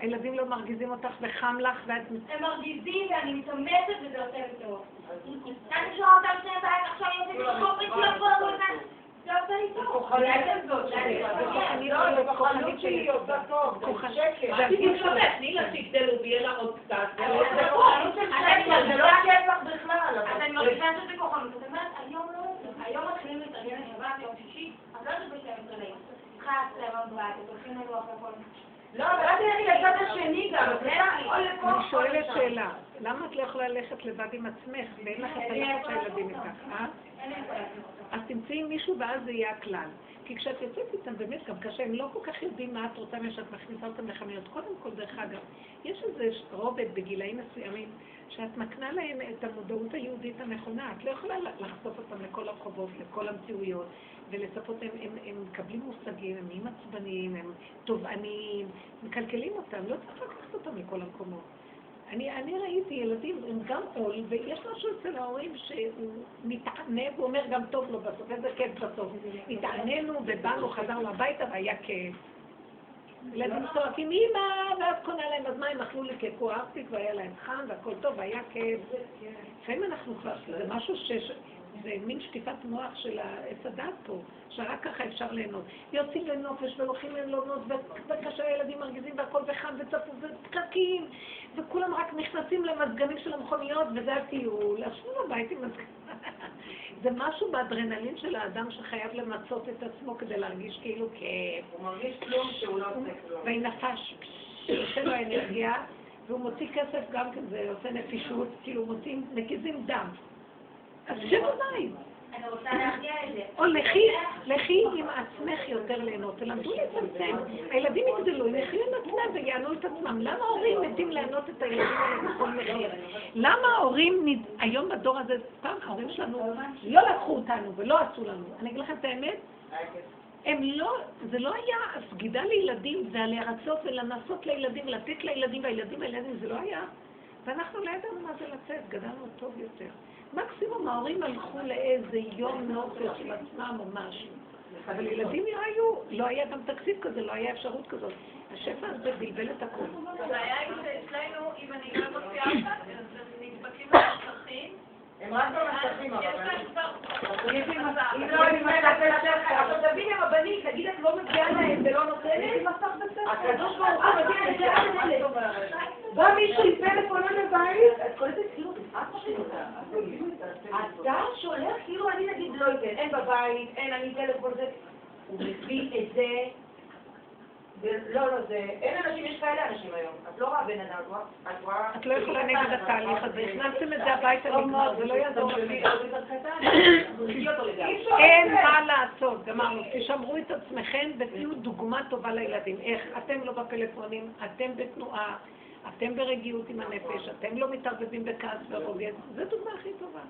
הילדים לא מרגיזים אותך וחם לך ואת... הם מרגיזים ואני מתאמצת וזה עושה לי טוב. אני שומעת אותם שני בית, עכשיו אני לי חופש לא כל הזמן. לא כוחנית שלי עושה טוב. שקט. זה הגוף תני. לה, שיגדלו ויהיה לה עוד קצת. זה כוחנות של שקר, זה לא לך בכלל. אז אני מרגישה שזה כוחנות. זאת אומרת, היום לא. היום מתחילים להתארגן לשבת, יום שישי, אז לא יוצאים ב-12 לילה. צריכה לצלם בבית, הולכים לנו אחרי כל... לא, אבל אל תלכי לצד השני גם, אני שואלת. שאלה, למה את לא יכולה ללכת לבד עם עצמך ואין לך את הלכת שהילדים איתך, אה? אז תמצאי מישהו ואז זה יהיה הכלל. כי כשאת יוצאת איתם, באמת גם קשה, הם לא כל כך יודעים מה את רוצה ושאת מכניסה אותם לחנויות. קודם כל, דרך אגב, יש איזה רובד בגילאים מסוימים, שאת מקנה להם את המודעות היהודית הנכונה. את לא יכולה לחשוף אותם לכל הרחובות, לכל המציאויות, ולצפות, הם, הם, הם מקבלים מושגים, הם נהיים עצבניים, הם תובעניים, מקלקלים אותם, לא צריך לקחת אותם לכל המקומות. אני, אני ראיתי ילדים, הם גם עול, ויש משהו אצל ההורים שהוא מתענה ואומר גם טוב לו בסוף, איזה כיף בסוף. התעננו ובאנו, חזרנו הביתה והיה כיף. ילדים צועקים אימא, ואז קונה להם, אז מה הם אכלו לי אהבתי, והיה להם חם והכל טוב, והיה כיף. לפעמים אנחנו כבר, זה משהו ש... זה מין שטיפת מוח של עץ הדת פה, שרק ככה אפשר ליהנות. יוצאים לנופש והולכים ללונות, וכאשר הילדים מרגיזים והכל וחם וצפוף ופקקים, וכולם רק נכנסים למזגנים של המכוניות, וזה הטיול. אז שבו בבית עם מזגן. זה משהו באדרנלין של האדם שחייב למצות את עצמו כדי להרגיש כאילו כיף. הוא מרגיש כלום שהוא לא עושה כלום. וינפש, שיוצא לו אנרגיה, והוא מוציא כסף גם כן, זה עושה נפישות, כאילו מוציאים, מקיזים דם. אז שב בבית. אני רוצה להרגיע את זה. או לכי, לכי עם עצמך יותר ליהנות, תלמדו לצמצם. הילדים יגדלו, הם יחיו עם עצמם ויענו את עצמם. למה ההורים מתים לענות את הילדים האלה בכל מחיר? למה ההורים, היום בדור הזה, פעם ההורים שלנו לא לקחו אותנו ולא עשו לנו. אני אגיד לכם את האמת, הם לא, זה לא היה סגידה לילדים, זה לרצות ולנסות לילדים, לתת לילדים והילדים הילדים, זה לא היה. ואנחנו לא ידענו מה זה לצאת, גדלנו טוב יותר. מקסימום ההורים הלכו לאיזה יום נופש עם עצמם או משהו. אבל ילדים לא היו, לא היה גם תקציב כזה, לא היה אפשרות כזאת. השפע הזה בלבל את הכול. הבעיה היא שאצלנו, אם אני לא מוציאה אותה, אז הם נדבקים למסכים. הם רק במסכים, יש אבל. להם כבר... אם לא, עם הבנים, תגיד, את לא מביאה להם ולא נותנת? הקדוש ברוך הוא מביא את זה עד אלה. בא מישהו עם פלאפון על הבית, את קולטת כאילו, את אתה שולח כאילו אני נגיד לא אתן, אין בבית, אין אני טלפון, זה... הוא מביא את זה, ולא, לא, זה... אין אנשים, יש כאלה אנשים היום. את לא רואה בן אדם, את רואה- את לא יכולה נגד התהליך הזה, הכנסתם את זה הביתה נגמר, זה לא יעזור. אין מה לעשות, גמרנו. תשמרו את עצמכם ותהיו דוגמה טובה לילדים. איך? אתם לא בפלאפונים, אתם בתנועה, אתם ברגיעות עם הנפש, אתם לא מתערבבים בכעס ורוגז. זו דוגמה הכי טובה.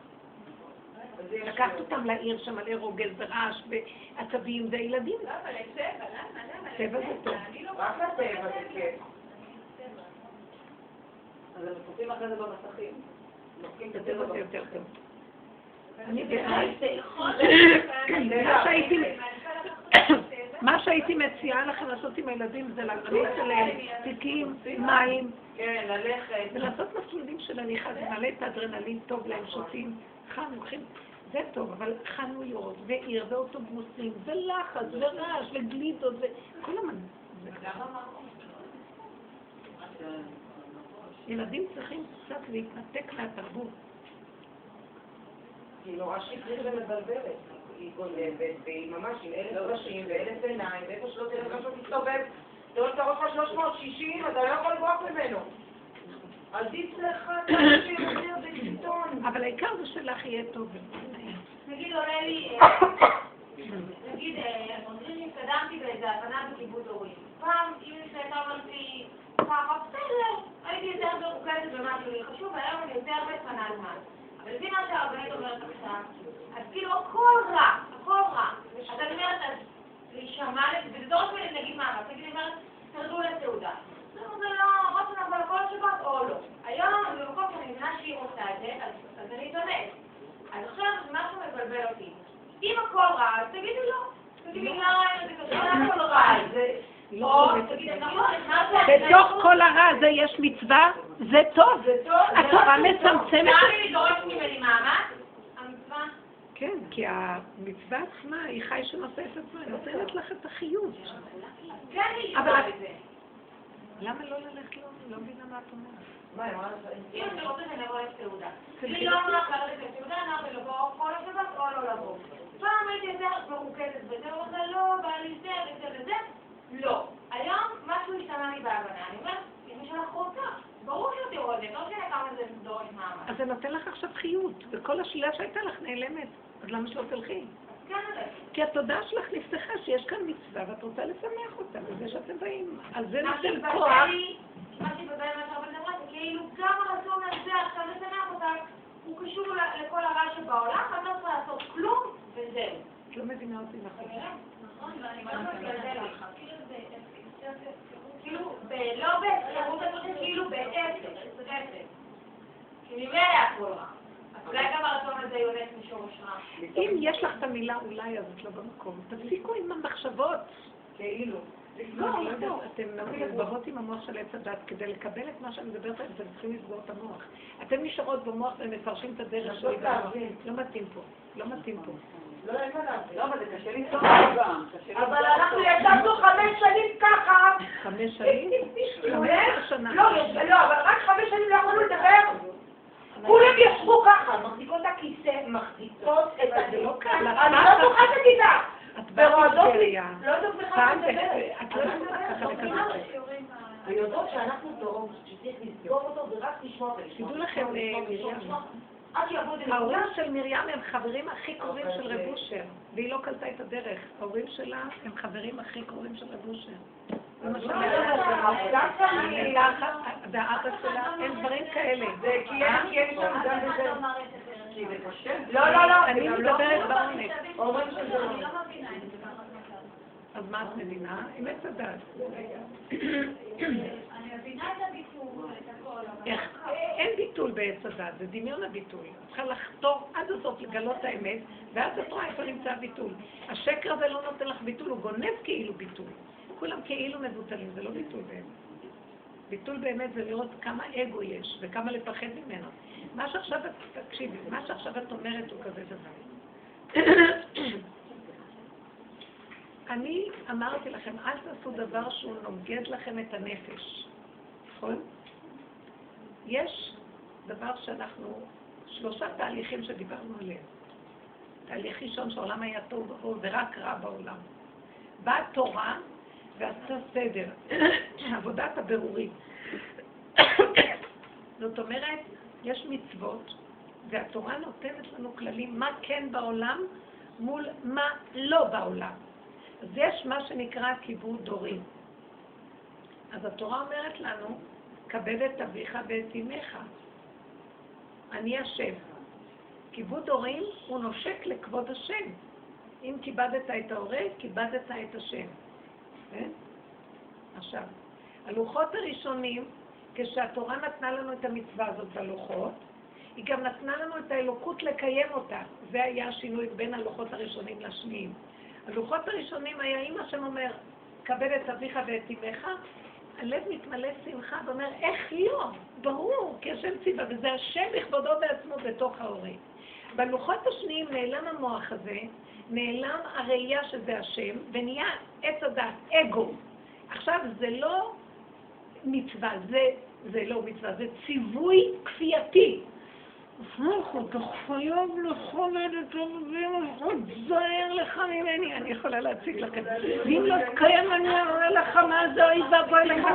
לקחת אותם לעיר שם מלא רוגז ורעש ועצבים, זה ילדים. לא, אבל לצבע, למה? למה? צבע זה טוב. אני לא... רק לטבע זה כיף. אז הם צופים אחרי זה במסכים. לוקחים את בטבע זה יותר טוב. אני. יכול מה שהייתי- מציעה לכם לעשות עם הילדים זה להכניס אליהם תיקים, מים, כן, ללכת. ולעשות מסלולים של הליכה, זה מעלה את האדרנלין טוב להם, שותים, חם, לוקחים, זה טוב, אבל חנויות, ועיר, ואוטובוסים, ולחץ, ורעש, וגלידות, וכל המנ... ילדים צריכים קצת להתנתק מהתרבות. היא נורא שקרית ומבלבלת. היא גונבת, והיא ממש עם אלף ראשים ואלף עיניים, ואיפה שלא תלך משהו תסתובב. תראו את הראש שלך 360, אתה לא יכול לברוח ממנו. עדיף לך בקיטון. אבל העיקר זה שלך יהיה טוב. נגיד עולה לי, אה, נגיד, אה, אומרים לי, התקדמתי באיזה הבנה בכיבוד הורים. פעם, אם לפני הייתה אומרת לי, ככה, בסדר, הייתי יותר מרוכזת במשהו לי חשוב, והיום אני יותר בפנה זמן. אבל לפי מה שהרבנית אומרת עכשיו, אז כאילו הכל רע, הכל רע. אז אני אומרת, אז להישמע וזה דורש ממני נגיד מאמץ, נגיד, אני אומרת, תרדו לסעודה. זה לא, רוצים לבוא לכל השבת או לא. היום, במקום שאני מבינה שהיא רוצה את זה, אז אז אני אתאמץ. אז עכשיו משהו מבלבל אותי. אם הכל רע, אז תגידי לא. תגידי מה רע אם זה כזה, לא הכל רע. זה- תגידי, נכון, מה זה? בתוך כל הרע הזה יש מצווה, זה טוב. זה טוב, זה התורה. מצמצמת. גם אם היא דורשת ממני מאמץ, המצווה, כן, כי המצווה עצמה היא חי שנושא את עצמה, היא נותנת לך את החיות. כן היא. למה לא ללכת? לא לא מבינה מה את אומרת. מה, אמרה לך? אם אתה רוצה שנבוא לסעודה. לי לא נוח ללכת לסעודה, נוח לי לבוא כל השבת או לא לבוא. פעם הייתי יותר מרוכזת בזה, אומרת לה, לא, בא לי זה וזה וזה. לא. היום משהו השתנה לי בהבנה. אני אומרת, אמא שלך רוצה. ברור שאתה יורדת, לא משנה כמה זה דורש מאמץ. אז זה נותן לך עכשיו חיות, וכל השלילה שהייתה לך נעלמת. אז למה שלא תלכי? כי התודעה שלך נפתחה שיש כאן מצווה ואת רוצה לשמח אותה בזה שאתם באים. על זה מה נותן כוח. מה לי מה זה כאילו גם הרצון הזה עכשיו לשמח אותה, הוא קשור לכל הרע שבעולם, ואני לא צריכה לעשות כלום, וזהו. את לא מבינה אותי נכון. נכון, ואני ממש מתבלבלת. כאילו, ב- לא באפשרות, אני חושבת כאילו באפס, אפס. כי ממילא הכל רע. אז אולי גם הרצון הזה יונק משורש רע. אם יש לך את המילה אולי, אז את לא במקום. תפסיקו עם המחשבות. כאילו. לא, לא אתם מעורבבות עם המוח של עץ הדת. כדי לקבל את מה שאני מדברת עליו, אתם צריכים לסגור את המוח. אתם נשארות במוח ומפרשים את הדרך שלי. לא מתאים פה. לא מתאים פה. לא, אין מה להבין. לא, אבל זה קשה לנסוע גם. אבל אנחנו. ישבנו חמש שנים ככה. חמש שנים? חמש שנה. לא, לא, אבל רק חמש שנים לא יכולנו לדבר. כולם ישבו ככה, מחזיקות הכיסא, מחזיקות את ה... זה לא קל. אני לא זוכרת איתה. את. מטבריה. לא יודעת בכלל לדבר. את לא ככה לקבל. ויודעות שאנחנו דור שצריך לסגור אותו ורק לשמוע ולשמוע. תדעו לכם, אה, מרים. ההורים. של מרים הם חברים הכי קרובים של רב אושר, והיא לא קלטה את הדרך. ההורים שלה הם חברים הכי קרובים של רב אושר. ואבא שלה, אין דברים כאלה. זה כי אין שם גם בזה. כי זה קשה. לא, לא, לא. אני לא- מדברת בעונג. אומרים שזה לא. אז מה את מבינה? עץ הדת. אני מבינה את הביטוי, את הכל? אין ביטול בעץ הדת, זה דמיון הביטול. את צריכה לחתור עד הסוף לגלות את האמת, ואז את רואה איפה נמצא הביטול. השקר הזה לא נותן לך ביטול, הוא גונב כאילו ביטול. כולם כאילו מבוטלים, זה לא ביטול באמת. ביטול באמת זה לראות כמה אגו יש וכמה לפחד ממנו. מה שעכשיו את, תקשיבי, מה שעכשיו את אומרת הוא כזה דבר. אני אמרתי לכם, אל תעשו דבר שהוא נוגד לכם את הנפש, נכון? יש דבר שאנחנו, שלושה תהליכים שדיברנו עליהם. תהליך ראשון שהעולם היה טוב ובואו, ורק רע בעולם. באה תורה ועשתה סדר, עבודת הבירורים. זאת אומרת, יש מצוות, והתורה נותנת לנו כללים מה כן בעולם מול מה לא בעולם. אז יש מה שנקרא כיבוד הורים. אז התורה אומרת לנו, כבד את אביך ואת אמך. אני השם. כיבוד הורים הוא נושק לכבוד השם. אם כיבדת את ההורה, כיבדת את השם. כן? עכשיו, הלוחות הראשונים, כשהתורה נתנה לנו את המצווה הזאת בלוחות, היא גם נתנה לנו את האלוקות לקיים אותה. זה היה השינוי בין הלוחות הראשונים לשניים. הלוחות הראשונים היה, אם השם אומר, כבד את אביך ואת אמך, הלב מתמלא שמחה ואומר, איך לא? ברור, כי השם ציווה, וזה השם בכבודו בעצמו בתוך ההורים. בלוחות השניים נעלם המוח הזה, נעלם הראייה שזה השם, ונהיה עץ הדת, אגו. עכשיו, זה לא מצווה, זה, זה לא מצווה, זה ציווי כפייתי. אתה חייב לכבד את אבינו, תזהר לך ממני, אני יכולה להציג לכם. ואם לא תקיים אני אראה לך מה זה אוי ואבוי לך.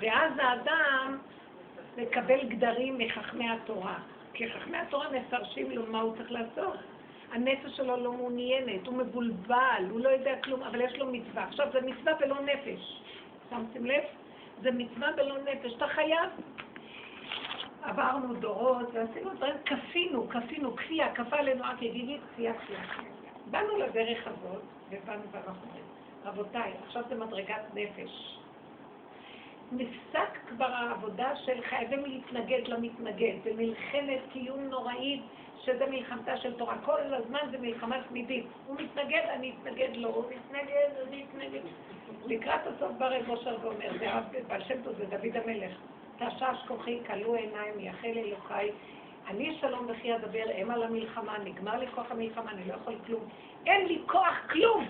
ואז האדם מקבל גדרים מחכמי התורה. כי חכמי התורה מפרשים לו מה הוא צריך לעשות. הנפש שלו לא מעוניינת, הוא מבולבל, הוא לא יודע כלום, אבל יש לו מצווה. עכשיו, זה מצווה ולא נפש. שמתם לב? זה מצווה ולא נפש. אתה חייב. עברנו דורות ועשינו דברים, כפינו, כפינו, כפייה, כפה עלינו רק יגידית, כפייה, כפייה. באנו לדרך הזאת, ובאנו ואנחנו רבותיי, עכשיו זה מדרגת נפש. נפסק כבר העבודה של חייבים להתנגד למתנגד, זה מלחמת קיום נוראית, שזה מלחמתה של תורה. כל הזמן זה מלחמה תמידית. הוא מתנגד, אני אתנגד לו, הוא מתנגד, אני אתנגד. לקראת הסוף בא רב אושר ואומר, בעל שם טוב, זה דוד המלך. תשש כוחי, כלו עיניים, יחל אלוקיי. אני שלום וכי אדבר, אם על המלחמה, נגמר לי כוח המלחמה, אני לא יכול כלום. אין לי כוח כלום!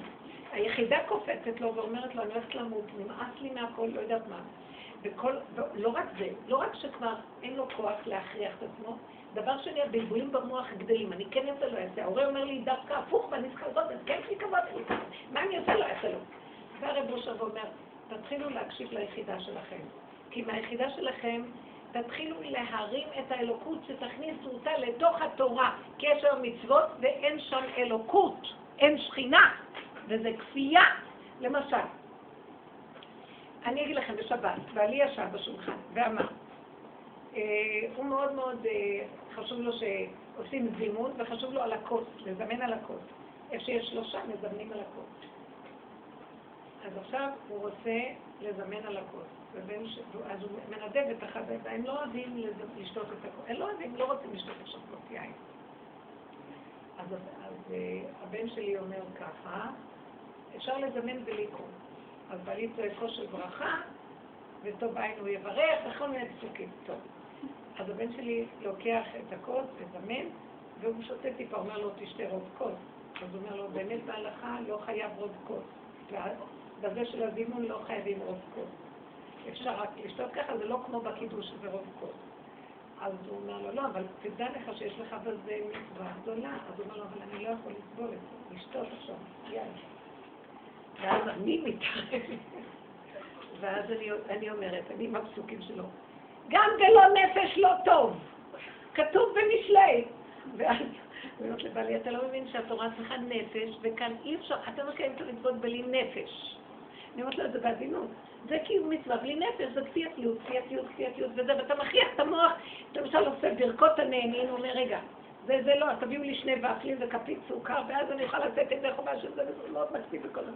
היחידה קופצת לו ואומרת לו, אני הולכת למות, נמאס לי מהכל, לא יודעת מה. וכל, לא רק זה, לא רק שכבר אין לו כוח להכריח את עצמו, דבר שני, הבלבולים במוח גדלים, אני כן אעשה לו אעשה. ההורה אומר לי דווקא הפוך ואני צריכה לעשות את זה, כן יש לי מה אני עושה לו אעשה לו. בא רב אושר ואומר, תתחילו להקשיב ליחידה שלכם. כי מהיחידה שלכם תתחילו להרים את האלוקות, שתכניסו אותה לתוך התורה. כי יש היום מצוות ואין שם אלוקות, אין שכינה, וזה כפייה. למשל, אני אגיד לכם בשבת, בעלי ישב בשולחן ואמר, הוא מאוד מאוד אה, חשוב לו שעושים זימון וחשוב לו על הכוס, לזמן על הכוס. איפה שיש שלושה מזמנים על הכוס. אז עכשיו הוא רוצה לזמן על הכוס. אז הוא מנדב את אחד, הם לא אוהבים לשתות את הכוס, הם לא אוהבים, לא רוצים לשתות עכשיו כוס יין. אז, אז אה, הבן שלי אומר ככה, אפשר לזמן ולקרוא. אז בעלי צועק כושר ברכה, וטוב עין הוא יברך, וכל מיני פסוקים. טוב. אז הבן שלי לוקח את הכוס, מזמן, והוא שותה טיפה, אומר לו, תשתה רוב כוס. אז הוא אומר לו, באמת בהלכה לא חייב רוב כוס. בזה של הזימון לא חייבים רוב כוס. אפשר רק לשתות ככה, זה לא כמו בקידוש שזה רוב כוס. אז הוא אומר לו, לא, אבל תדע לך שיש לך בזה מצווה גדולה. אז הוא אומר לו, אבל אני לא יכול לסבול את זה, לשתות עכשיו, יאללה. ואז אני מתערבת. ואז אני, אני אומרת, אני עם הפסוקים שלו, גם בלא נפש לא טוב. כתוב במשלי. ואז אני אומרת לבעלי, אתה לא מבין שהתורה צריכה נפש, וכאן אי אפשר, אתה לא מקיים את המצוות בלי נפש. אני אומרת לו את זה בעדינות. זה קיום מצווה בלי נפש, זה כפייתיות, כפייתיות, כפייתיות וזה, ואתה מכריח את המוח, אתה למשל עושה ברכות הנהנים, אומר, רגע, זה, זה לא, תביאו לי שני ופלים וכפית סוכר, ואז אני אוכל לתת את זה חובה שזה מאוד מקפיד בכל הזמן.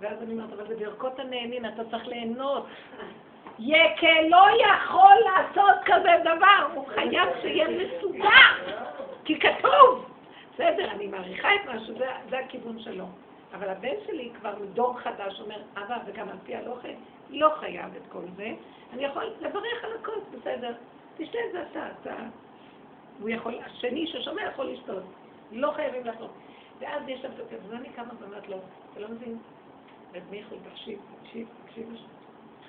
ואז אני אומרת, אבל זה ברכות הנהנין, אתה צריך ליהנות. יקה לא יכול לעשות כזה דבר, הוא חייב שיהיה מסודר, כי כתוב. בסדר, אני מעריכה את משהו, זה, זה הכיוון שלו. אבל הבן שלי כבר מדור חדש אומר, אבא, וגם על פי הלוחם, לא חייב את כל זה. אני יכול לברך על הכוס, בסדר. תשתה את זה אתה, אתה. הוא יכול, השני ששומע יכול לשתות. לא חייבים לעשות. ואז יש שם זה, ואני קמה ואומרת לו, אתה לא מבין, רב מיכאל, תקשיב, תקשיב, תקשיב.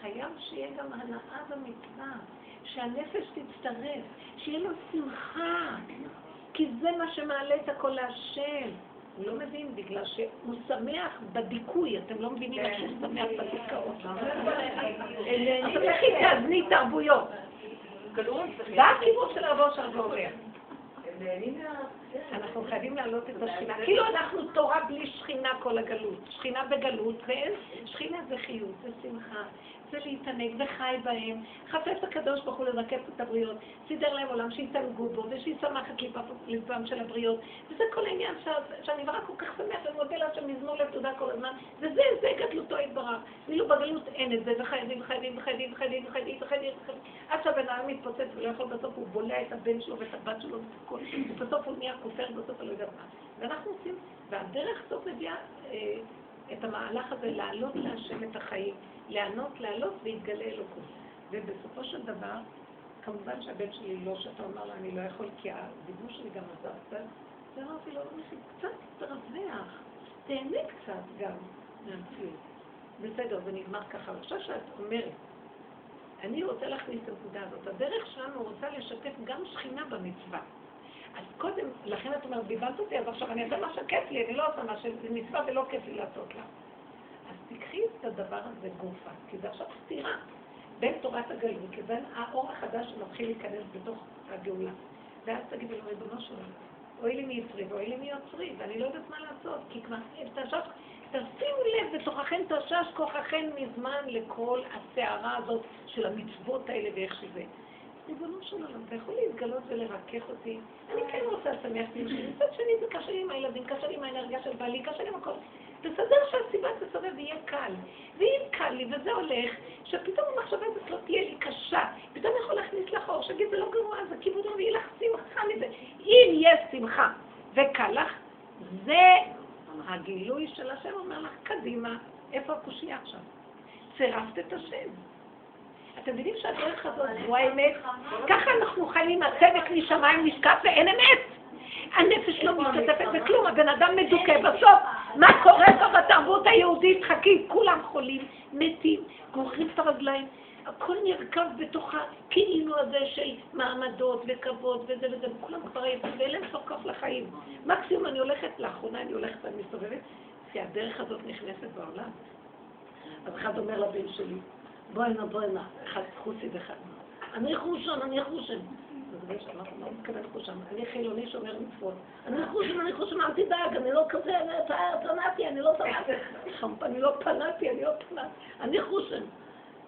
חייב שיהיה גם הנאה במצווה, שהנפש תצטרף, שיהיה לו שמחה, כי זה מה שמעלה את הכל להשם. הוא לא מבין, בגלל שהוא שמח בדיכוי, אתם לא מבינים איך שהוא שמח בדיכאות. אז לכי תאזני תרבויות. זה הכיוון של רבו של ואומר. אנחנו חייבים להעלות את השכינה. כאילו אנחנו תורה בלי שכינה כל הגלות. שכינה בגלות, ואין, שכינה זה חיות, זה שמחה, זה להתענג וחי בהם. חפש הקדוש ברוך הוא לזקף את הבריות, סידר להם עולם שיתענגו בו ושישמח את ליבם של הבריות. וזה כל העניין שאני רק כל כך שמח ומודה להשם מזמור לתודה כל הזמן, וזה, זה גדלותו יתברך. כאילו בגלות אין את זה, וחייבים, וחייבים, וחייבים, וחייבים, וחייבים, וחייבים, עד שהבן אדם מתפוצץ ולא יכול בסוף, הוא בולע את הבן שלו ואת הבת שלו, ובסוף הוא נהיה כופר, בסוף אני לא יודעת מה. ואנחנו עושים, והדרך סוף מביאה אה, את המהלך הזה להעלות להשם את החיים. לענות, לעלות ויתגלה אלוקות. ובסופו של דבר, כמובן שהבן שלי לא שאתה אומר לו, אני לא יכול, כי הדיבור שלי גם עזר קצת, אז אמרתי לו, קצת תרווח, תהנה קצת גם מהמציאות. בסדר, זה נגמר ככה. עכשיו שאת אומרת אני רוצה להכניס את הנקודה הזאת. הדרך שלנו רוצה לשתף גם שכינה במצווה. אז קודם, לכן את אומרת, ביבלת אותי, אז עכשיו אני אעשה מה שכיף לי, אני לא עושה מה שזה מצווה ולא כיף לי לעשות לה. אז תקחי את הדבר הזה גופה, כי זה עכשיו סתירה בין תורת הגלות לבין האור החדש שמתחיל להיכנס בתוך הגאולה. ואז תגידי לו, ריבונו שלנו, אוי לי מיצרי ואוי לי מיוצרי, ואני לא יודעת מה לעשות, כי כבר תשש, תשימו לב בתוככם תשש כוחכם מזמן לכל הסערה הזאת של המצוות האלה ואיך שזה. ריבונו של עולם, אתה יכול להתגלות ולרכך אותי? אני כן רוצה לשמח שלי. מצד שני זה קשה לי עם הילדים, קשה לי עם האנרגיה של בעלי, קשה לי עם הכל. תסדר שהסיבה תסובב ויהיה קל. ואם קל לי וזה הולך, שפתאום המחשבה הזאת לא תהיה לי קשה, פתאום יכול להכניס לך אור, שיגיד זה לא גרוע, זה כיבוד רבי, יהיה לך שמחה מזה. אם יש שמחה וקל לך, זה הגילוי של השם אומר לך, קדימה, איפה הקושייה עכשיו? צירפת את השם. אתם מבינים שהדרך הזאת זו האמת? ככה אנחנו חיים, הצדק משמיים נשקף ואין אמת. הנפש לא משתתפת בכלום, הבן אדם מדוכא. בסוף, מה קורה פה בתרבות היהודית? חכי, כולם חולים, מתים, גוררים את הרגליים. הכל נרקב בתוך הכאילו הזה של מעמדות וכבוד וזה וזה, וכולם כבר עייפים ואין להם סוף כוח לחיים. מקסימום אני הולכת, לאחרונה אני הולכת ואני מסתובבת, כי הדרך הזאת נכנסת בעולם. אז אחד אומר לבן שלי, בואי הנה, בואי הנה, אחד חוסי ואחד. אני חושן, אני חושן. שלי אמר, לא חושן, אני חילוני שומר מצוות. אני חושן, אני חושן, אל תדאג, אני לא כזה, אני לא פנאטי. אני לא פנאטי, אני לא פנאטי. אני חושן.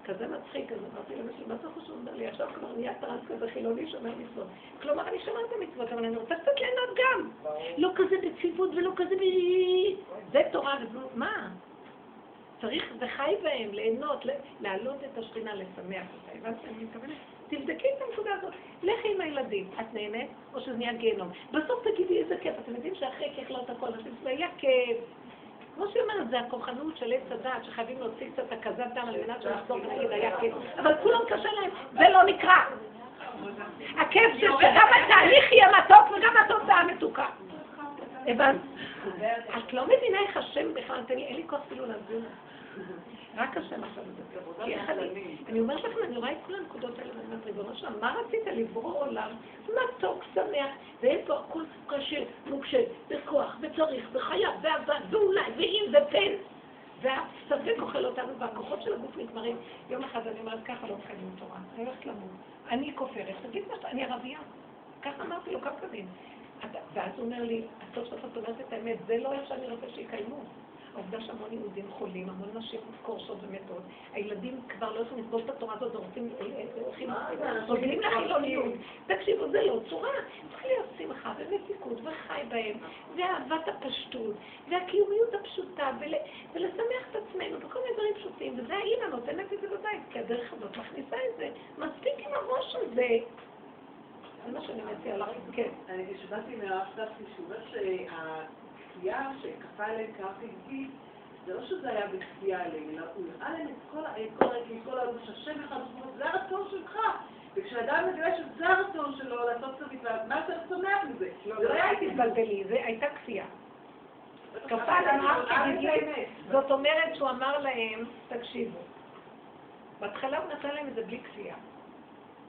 כזה מצחיק, אז אמרתי שלי, מה אתה חושב? אומר לי, עכשיו כבר נהיה טרנס כזה חילוני שומר מצוות. כלומר, אני שומרת את המצוות, אבל אני רוצה קצת ליהנות גם. לא כזה בציוות ולא כזה ב... זה תורה, מה? צריך, זה חי בהם, ליהנות, להעלות את השכינה, לשמח אותה. הבנת? אני מתכוונת? תבדקי את הנקודה הזאת. לכי עם הילדים. את נהנית, או שזה נהיה גיהנום. בסוף תגידי איזה כיף. אתם יודעים שאחרי ככלות הכל, זה היה כיף. כמו שהיא אומרת, זה הכוחנות של עץ הדעת, שחייבים להוציא קצת הקזת דם על מנת שנחזור ונגיד היה כיף. אבל כולם קשה להם, זה לא נקרא. הכיף זה שגם התהליך יהיה מתוק וגם התוצאה מתוקה. הבנת? את לא מבינה איך השם בכלל, אין לי כוח אפילו להסביר רק השם עכשיו מדבר. כי איך אני, אני אומרת לכם, אני רואה את כל הנקודות האלה, ואני אומרת, ריבונו שלם, מה רצית לברוא עולם מתוק, שמח, ואין פה הכל קשה, מוקשה, בכוח, וצריך, וחייב, ועבד, ואולי, ואם, ופן. והספק אוכל אותנו, והכוחות של הגוף נגמרים. יום אחד אני אומרת, ככה לא מקיימים תורה, אני הולכת למות. אני כופרת, תגיד מה שאתה, אני ערבייה. ככה אמרתי לו, ככה דין. ואז הוא אומר לי, סוף סוף את אומרת את האמת, זה לא איך שאני רוצה שיקיימו. העובדה שהמון יהודים חולים, המון נשים קורסות ומתות, הילדים כבר לא יכולים לסבול את התורה הזאת ורוצים, הולכים, מובילים לחילוניות. תקשיבו, זה לא צורה. צריך להיות שמחה ומתיקות וחי בהם, ואהבת הפשטות, והקיומיות הפשוטה, ולשמח את עצמנו בכל מיני דברים פשוטים, וזה האימא נותנת את זה בבית, כי הדרך הזאת מכניסה את זה. מספיק עם הראש הזה. זה מה שאני מציעה לך, כן. אני שמעתי מהרב סבתי שהוא אומר הכפייה שכפה עליהם כערבי גיל, זה לא שזה היה בכפייה עליהם, אלא הוא הראה להם את כל כל הלבוש, השם אחד, זה הרצון שלך. וכשאדם מגלה שזה הרצון שלו לעשות את המצווה, מה אתה צומח מזה? לא, לא היה תתבלבלי, זה הייתה כפייה. כפה עליהם זאת אומרת שהוא אמר להם, תקשיבו, בהתחלה הוא נתן להם את זה בלי כפייה.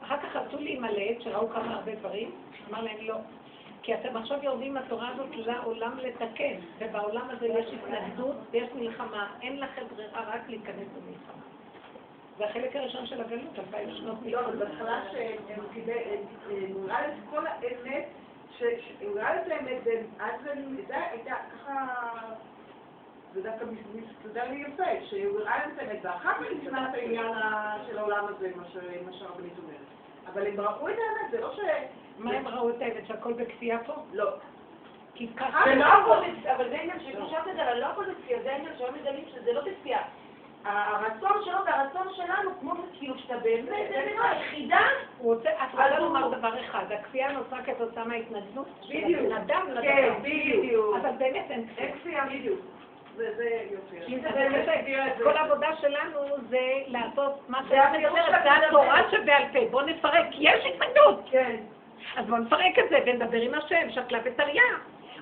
אחר כך רצו להימלט, שראו כמה הרבה דברים, אמר להם לא. כי אתם עכשיו יורדים מהתורה הזאת לעולם לתקן, ובעולם הזה יש התנגדות ויש מלחמה, אין לכם ברירה רק להיכנס למלחמה. זה החלק הראשון של הגלות, אלפיים שנות מלחמה. לא, אבל בהתחלה שהוא קיבל, הוא ראה את כל האמת, הוא ראה את האמת, אז זה הייתה ככה... זה דווקא מסתדר לי יפה, שהוא ראה את האמת, ואחר כך את העניין של העולם הזה, מה שהרבנית אומרת. אבל הם ראו את האמת, זה לא ש... מה הם ראו את האמת, שהכל בכפייה פה? לא. כי ככה... זה לא הכל בכפייה, אבל זה עניין שחשבת את זה, אבל לא הכל בכפייה, זה עניין שהיום מגלים שזה לא בכפייה. הרצון שלו והרצון שלנו, כמו כאילו שאתה באמת, זה לא היחידה. הוא רוצה, את רוצה לומר דבר אחד, הכפייה נוצרה כתוצאה מההתנגדות של הבן אדם לדבר. כן, בדיוק. אבל באמת אין כפייה. בדיוק. זה יופי. כל העבודה שלנו זה לעשות מה שאת מדברת, זה התורה שבעל פה. בואו נפרק, יש התנגדות. כן. אז בואו נפרק את זה ונדבר עם השם, שקלה וטריה.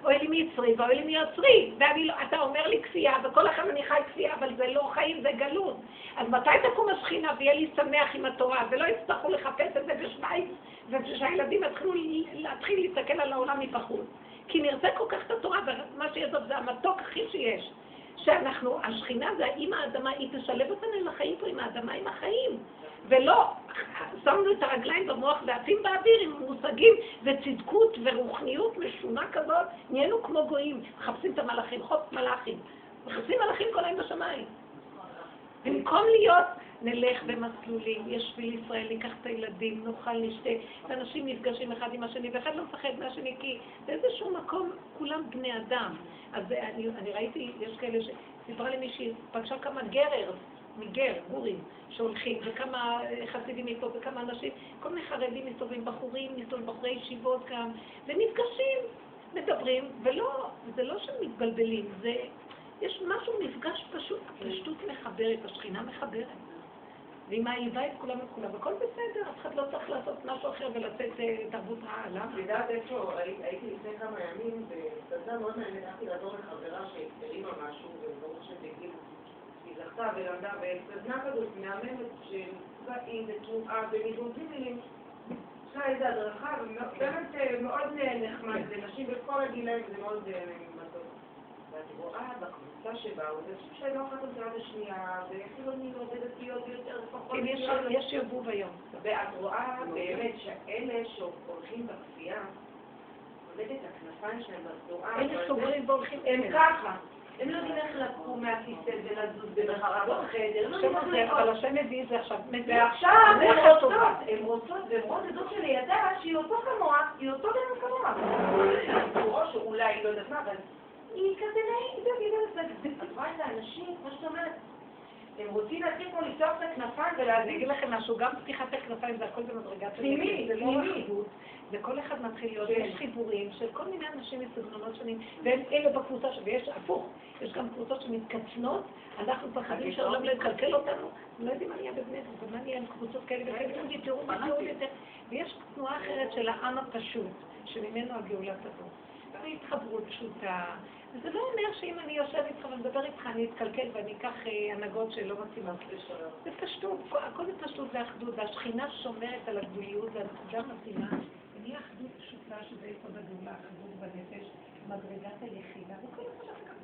אוי לי מיצרי ואוי לי מיוצרי, ואני לא, אתה אומר לי כפייה, וכל אחד אני חי כפייה, אבל זה לא חיים, זה גלות. אז מתי תקום השכינה ויהיה לי שמח עם התורה, ולא יצטרכו לחפש את זה בשוויץ, ושהילדים יתחילו להתחיל להסתכל על העולם מבחוץ. כי נרצה כל כך את התורה, ומה שיש זאת זה המתוק הכי שיש. שאנחנו, השכינה זה האמא האדמה, היא תשלב אותנו עם החיים פה, עם האדמה, עם החיים. ולא, שמנו את הרגליים במוח ועפים באוויר עם מושגים וצדקות ורוחניות משונה כזאת, נהיינו כמו גויים, מחפשים את המלאכים, חוק מלאכים. מחפשים מלאכים כל היום בשמיים. במקום להיות, נלך במסלולים, יש שביל ישראל, ניקח את הילדים, נאכל, נשתה, ואנשים נפגשים אחד עם השני, ואחד לא מפחד מהשני, כי באיזשהו מקום כולם בני אדם. אז אני, אני ראיתי, יש כאלה שסיפרה לי מישהי, פגשה כמה גרר, מגר, גורים, שהולכים, וכמה חסידים איתו, וכמה אנשים, כל מיני חרדים מסתובבים, בחורים מסתובבים, בחורי ישיבות גם, ונפגשים, מדברים, ולא, זה לא שהם מתבלבלים, זה, יש משהו, מפגש פשוט, הפשטות מחברת, השכינה מחברת. והיא מעליבה את כולם וכולם, הכל בסדר, אף אחד לא צריך לעשות משהו אחר ולתת אה, תרבות רעה, למה? את יודעת איפה, הייתי לפני כמה ימים, בסדנה מאוד מעניינת, הלכתי לעזור לחברה שהרימה משהו, וברור שזה גיל, היא זכתה ולמדה, בסדנה כזאת מהממת של צבעים ותנועה וניגודים, יש לה איזו הדרכה, ובאמת אה, מאוד נחמד, לנשים בכל הגילאים, זה מאוד אה, מתוק. ואת רואה בקבוצה שבאו, זה אנשים שלא אחת עוזרת השנייה, וחילוניות ודתיות יותר, פחות כן, יש- יש ערבוב היום. ואת רואה באמת שאלה שהולכים בכפייה, עומדת את הכנפיים שלהם בתנועה, אלה סוגרים והולכים, הם ככה. הם לא יודעים איך לקום מהכיסא ולזוז בחרב בחדר, לא יודעים איך אבל. השם מביא את זה עכשיו. ועכשיו הן לא רוצות. הן רוצות, והן רואות את זאת שלידה, שהיא אותו כמוה, היא אותו בן כמוה. או שאולי, לא יודעת מה, אבל היא כזה נהיית, היא יודעת, את רואה את האנשים, כמו שאת אומרת, הם רוצים להתחיל פה לפתוח את הכנפיים אגיד לכם משהו, גם פתיחת הכנפיים זה הכל במדרגה פנימי, זה לא. אחדות, וכל אחד מתחיל להיות, כן. יש חיבורים של כל מיני אנשים מסגנונות שונים, והם אלה בקבוצה, ויש הפוך, יש גם קבוצות שמתקצנות, אנחנו פחדים שהעולם לא יקלקל אותנו, לא יודעים מה נהיה בבני ברק, ומה נהיה עם קבוצות כאלה וכאלה, תראו, תראו, תראו יותר, ויש תנועה אחרת של העם הפשוט, שממנו הגאולה תבוא. והתחברות פשוטה. וזה לא אומר שאם אני יושב איתך ומדבר איתך, אני אתקלקל ואני אקח אה, הנהגות שלא מתאימות. זה פשטות, הכל זה פשטות ואחדות, והשכינה שומרת על הגבוליות והנקודה מתאימה. ונהיה אחדות פשוטה שזה יסוד הגאולה, אחדות בנפש, מדרגת היחידה, וכל אחד אחר כך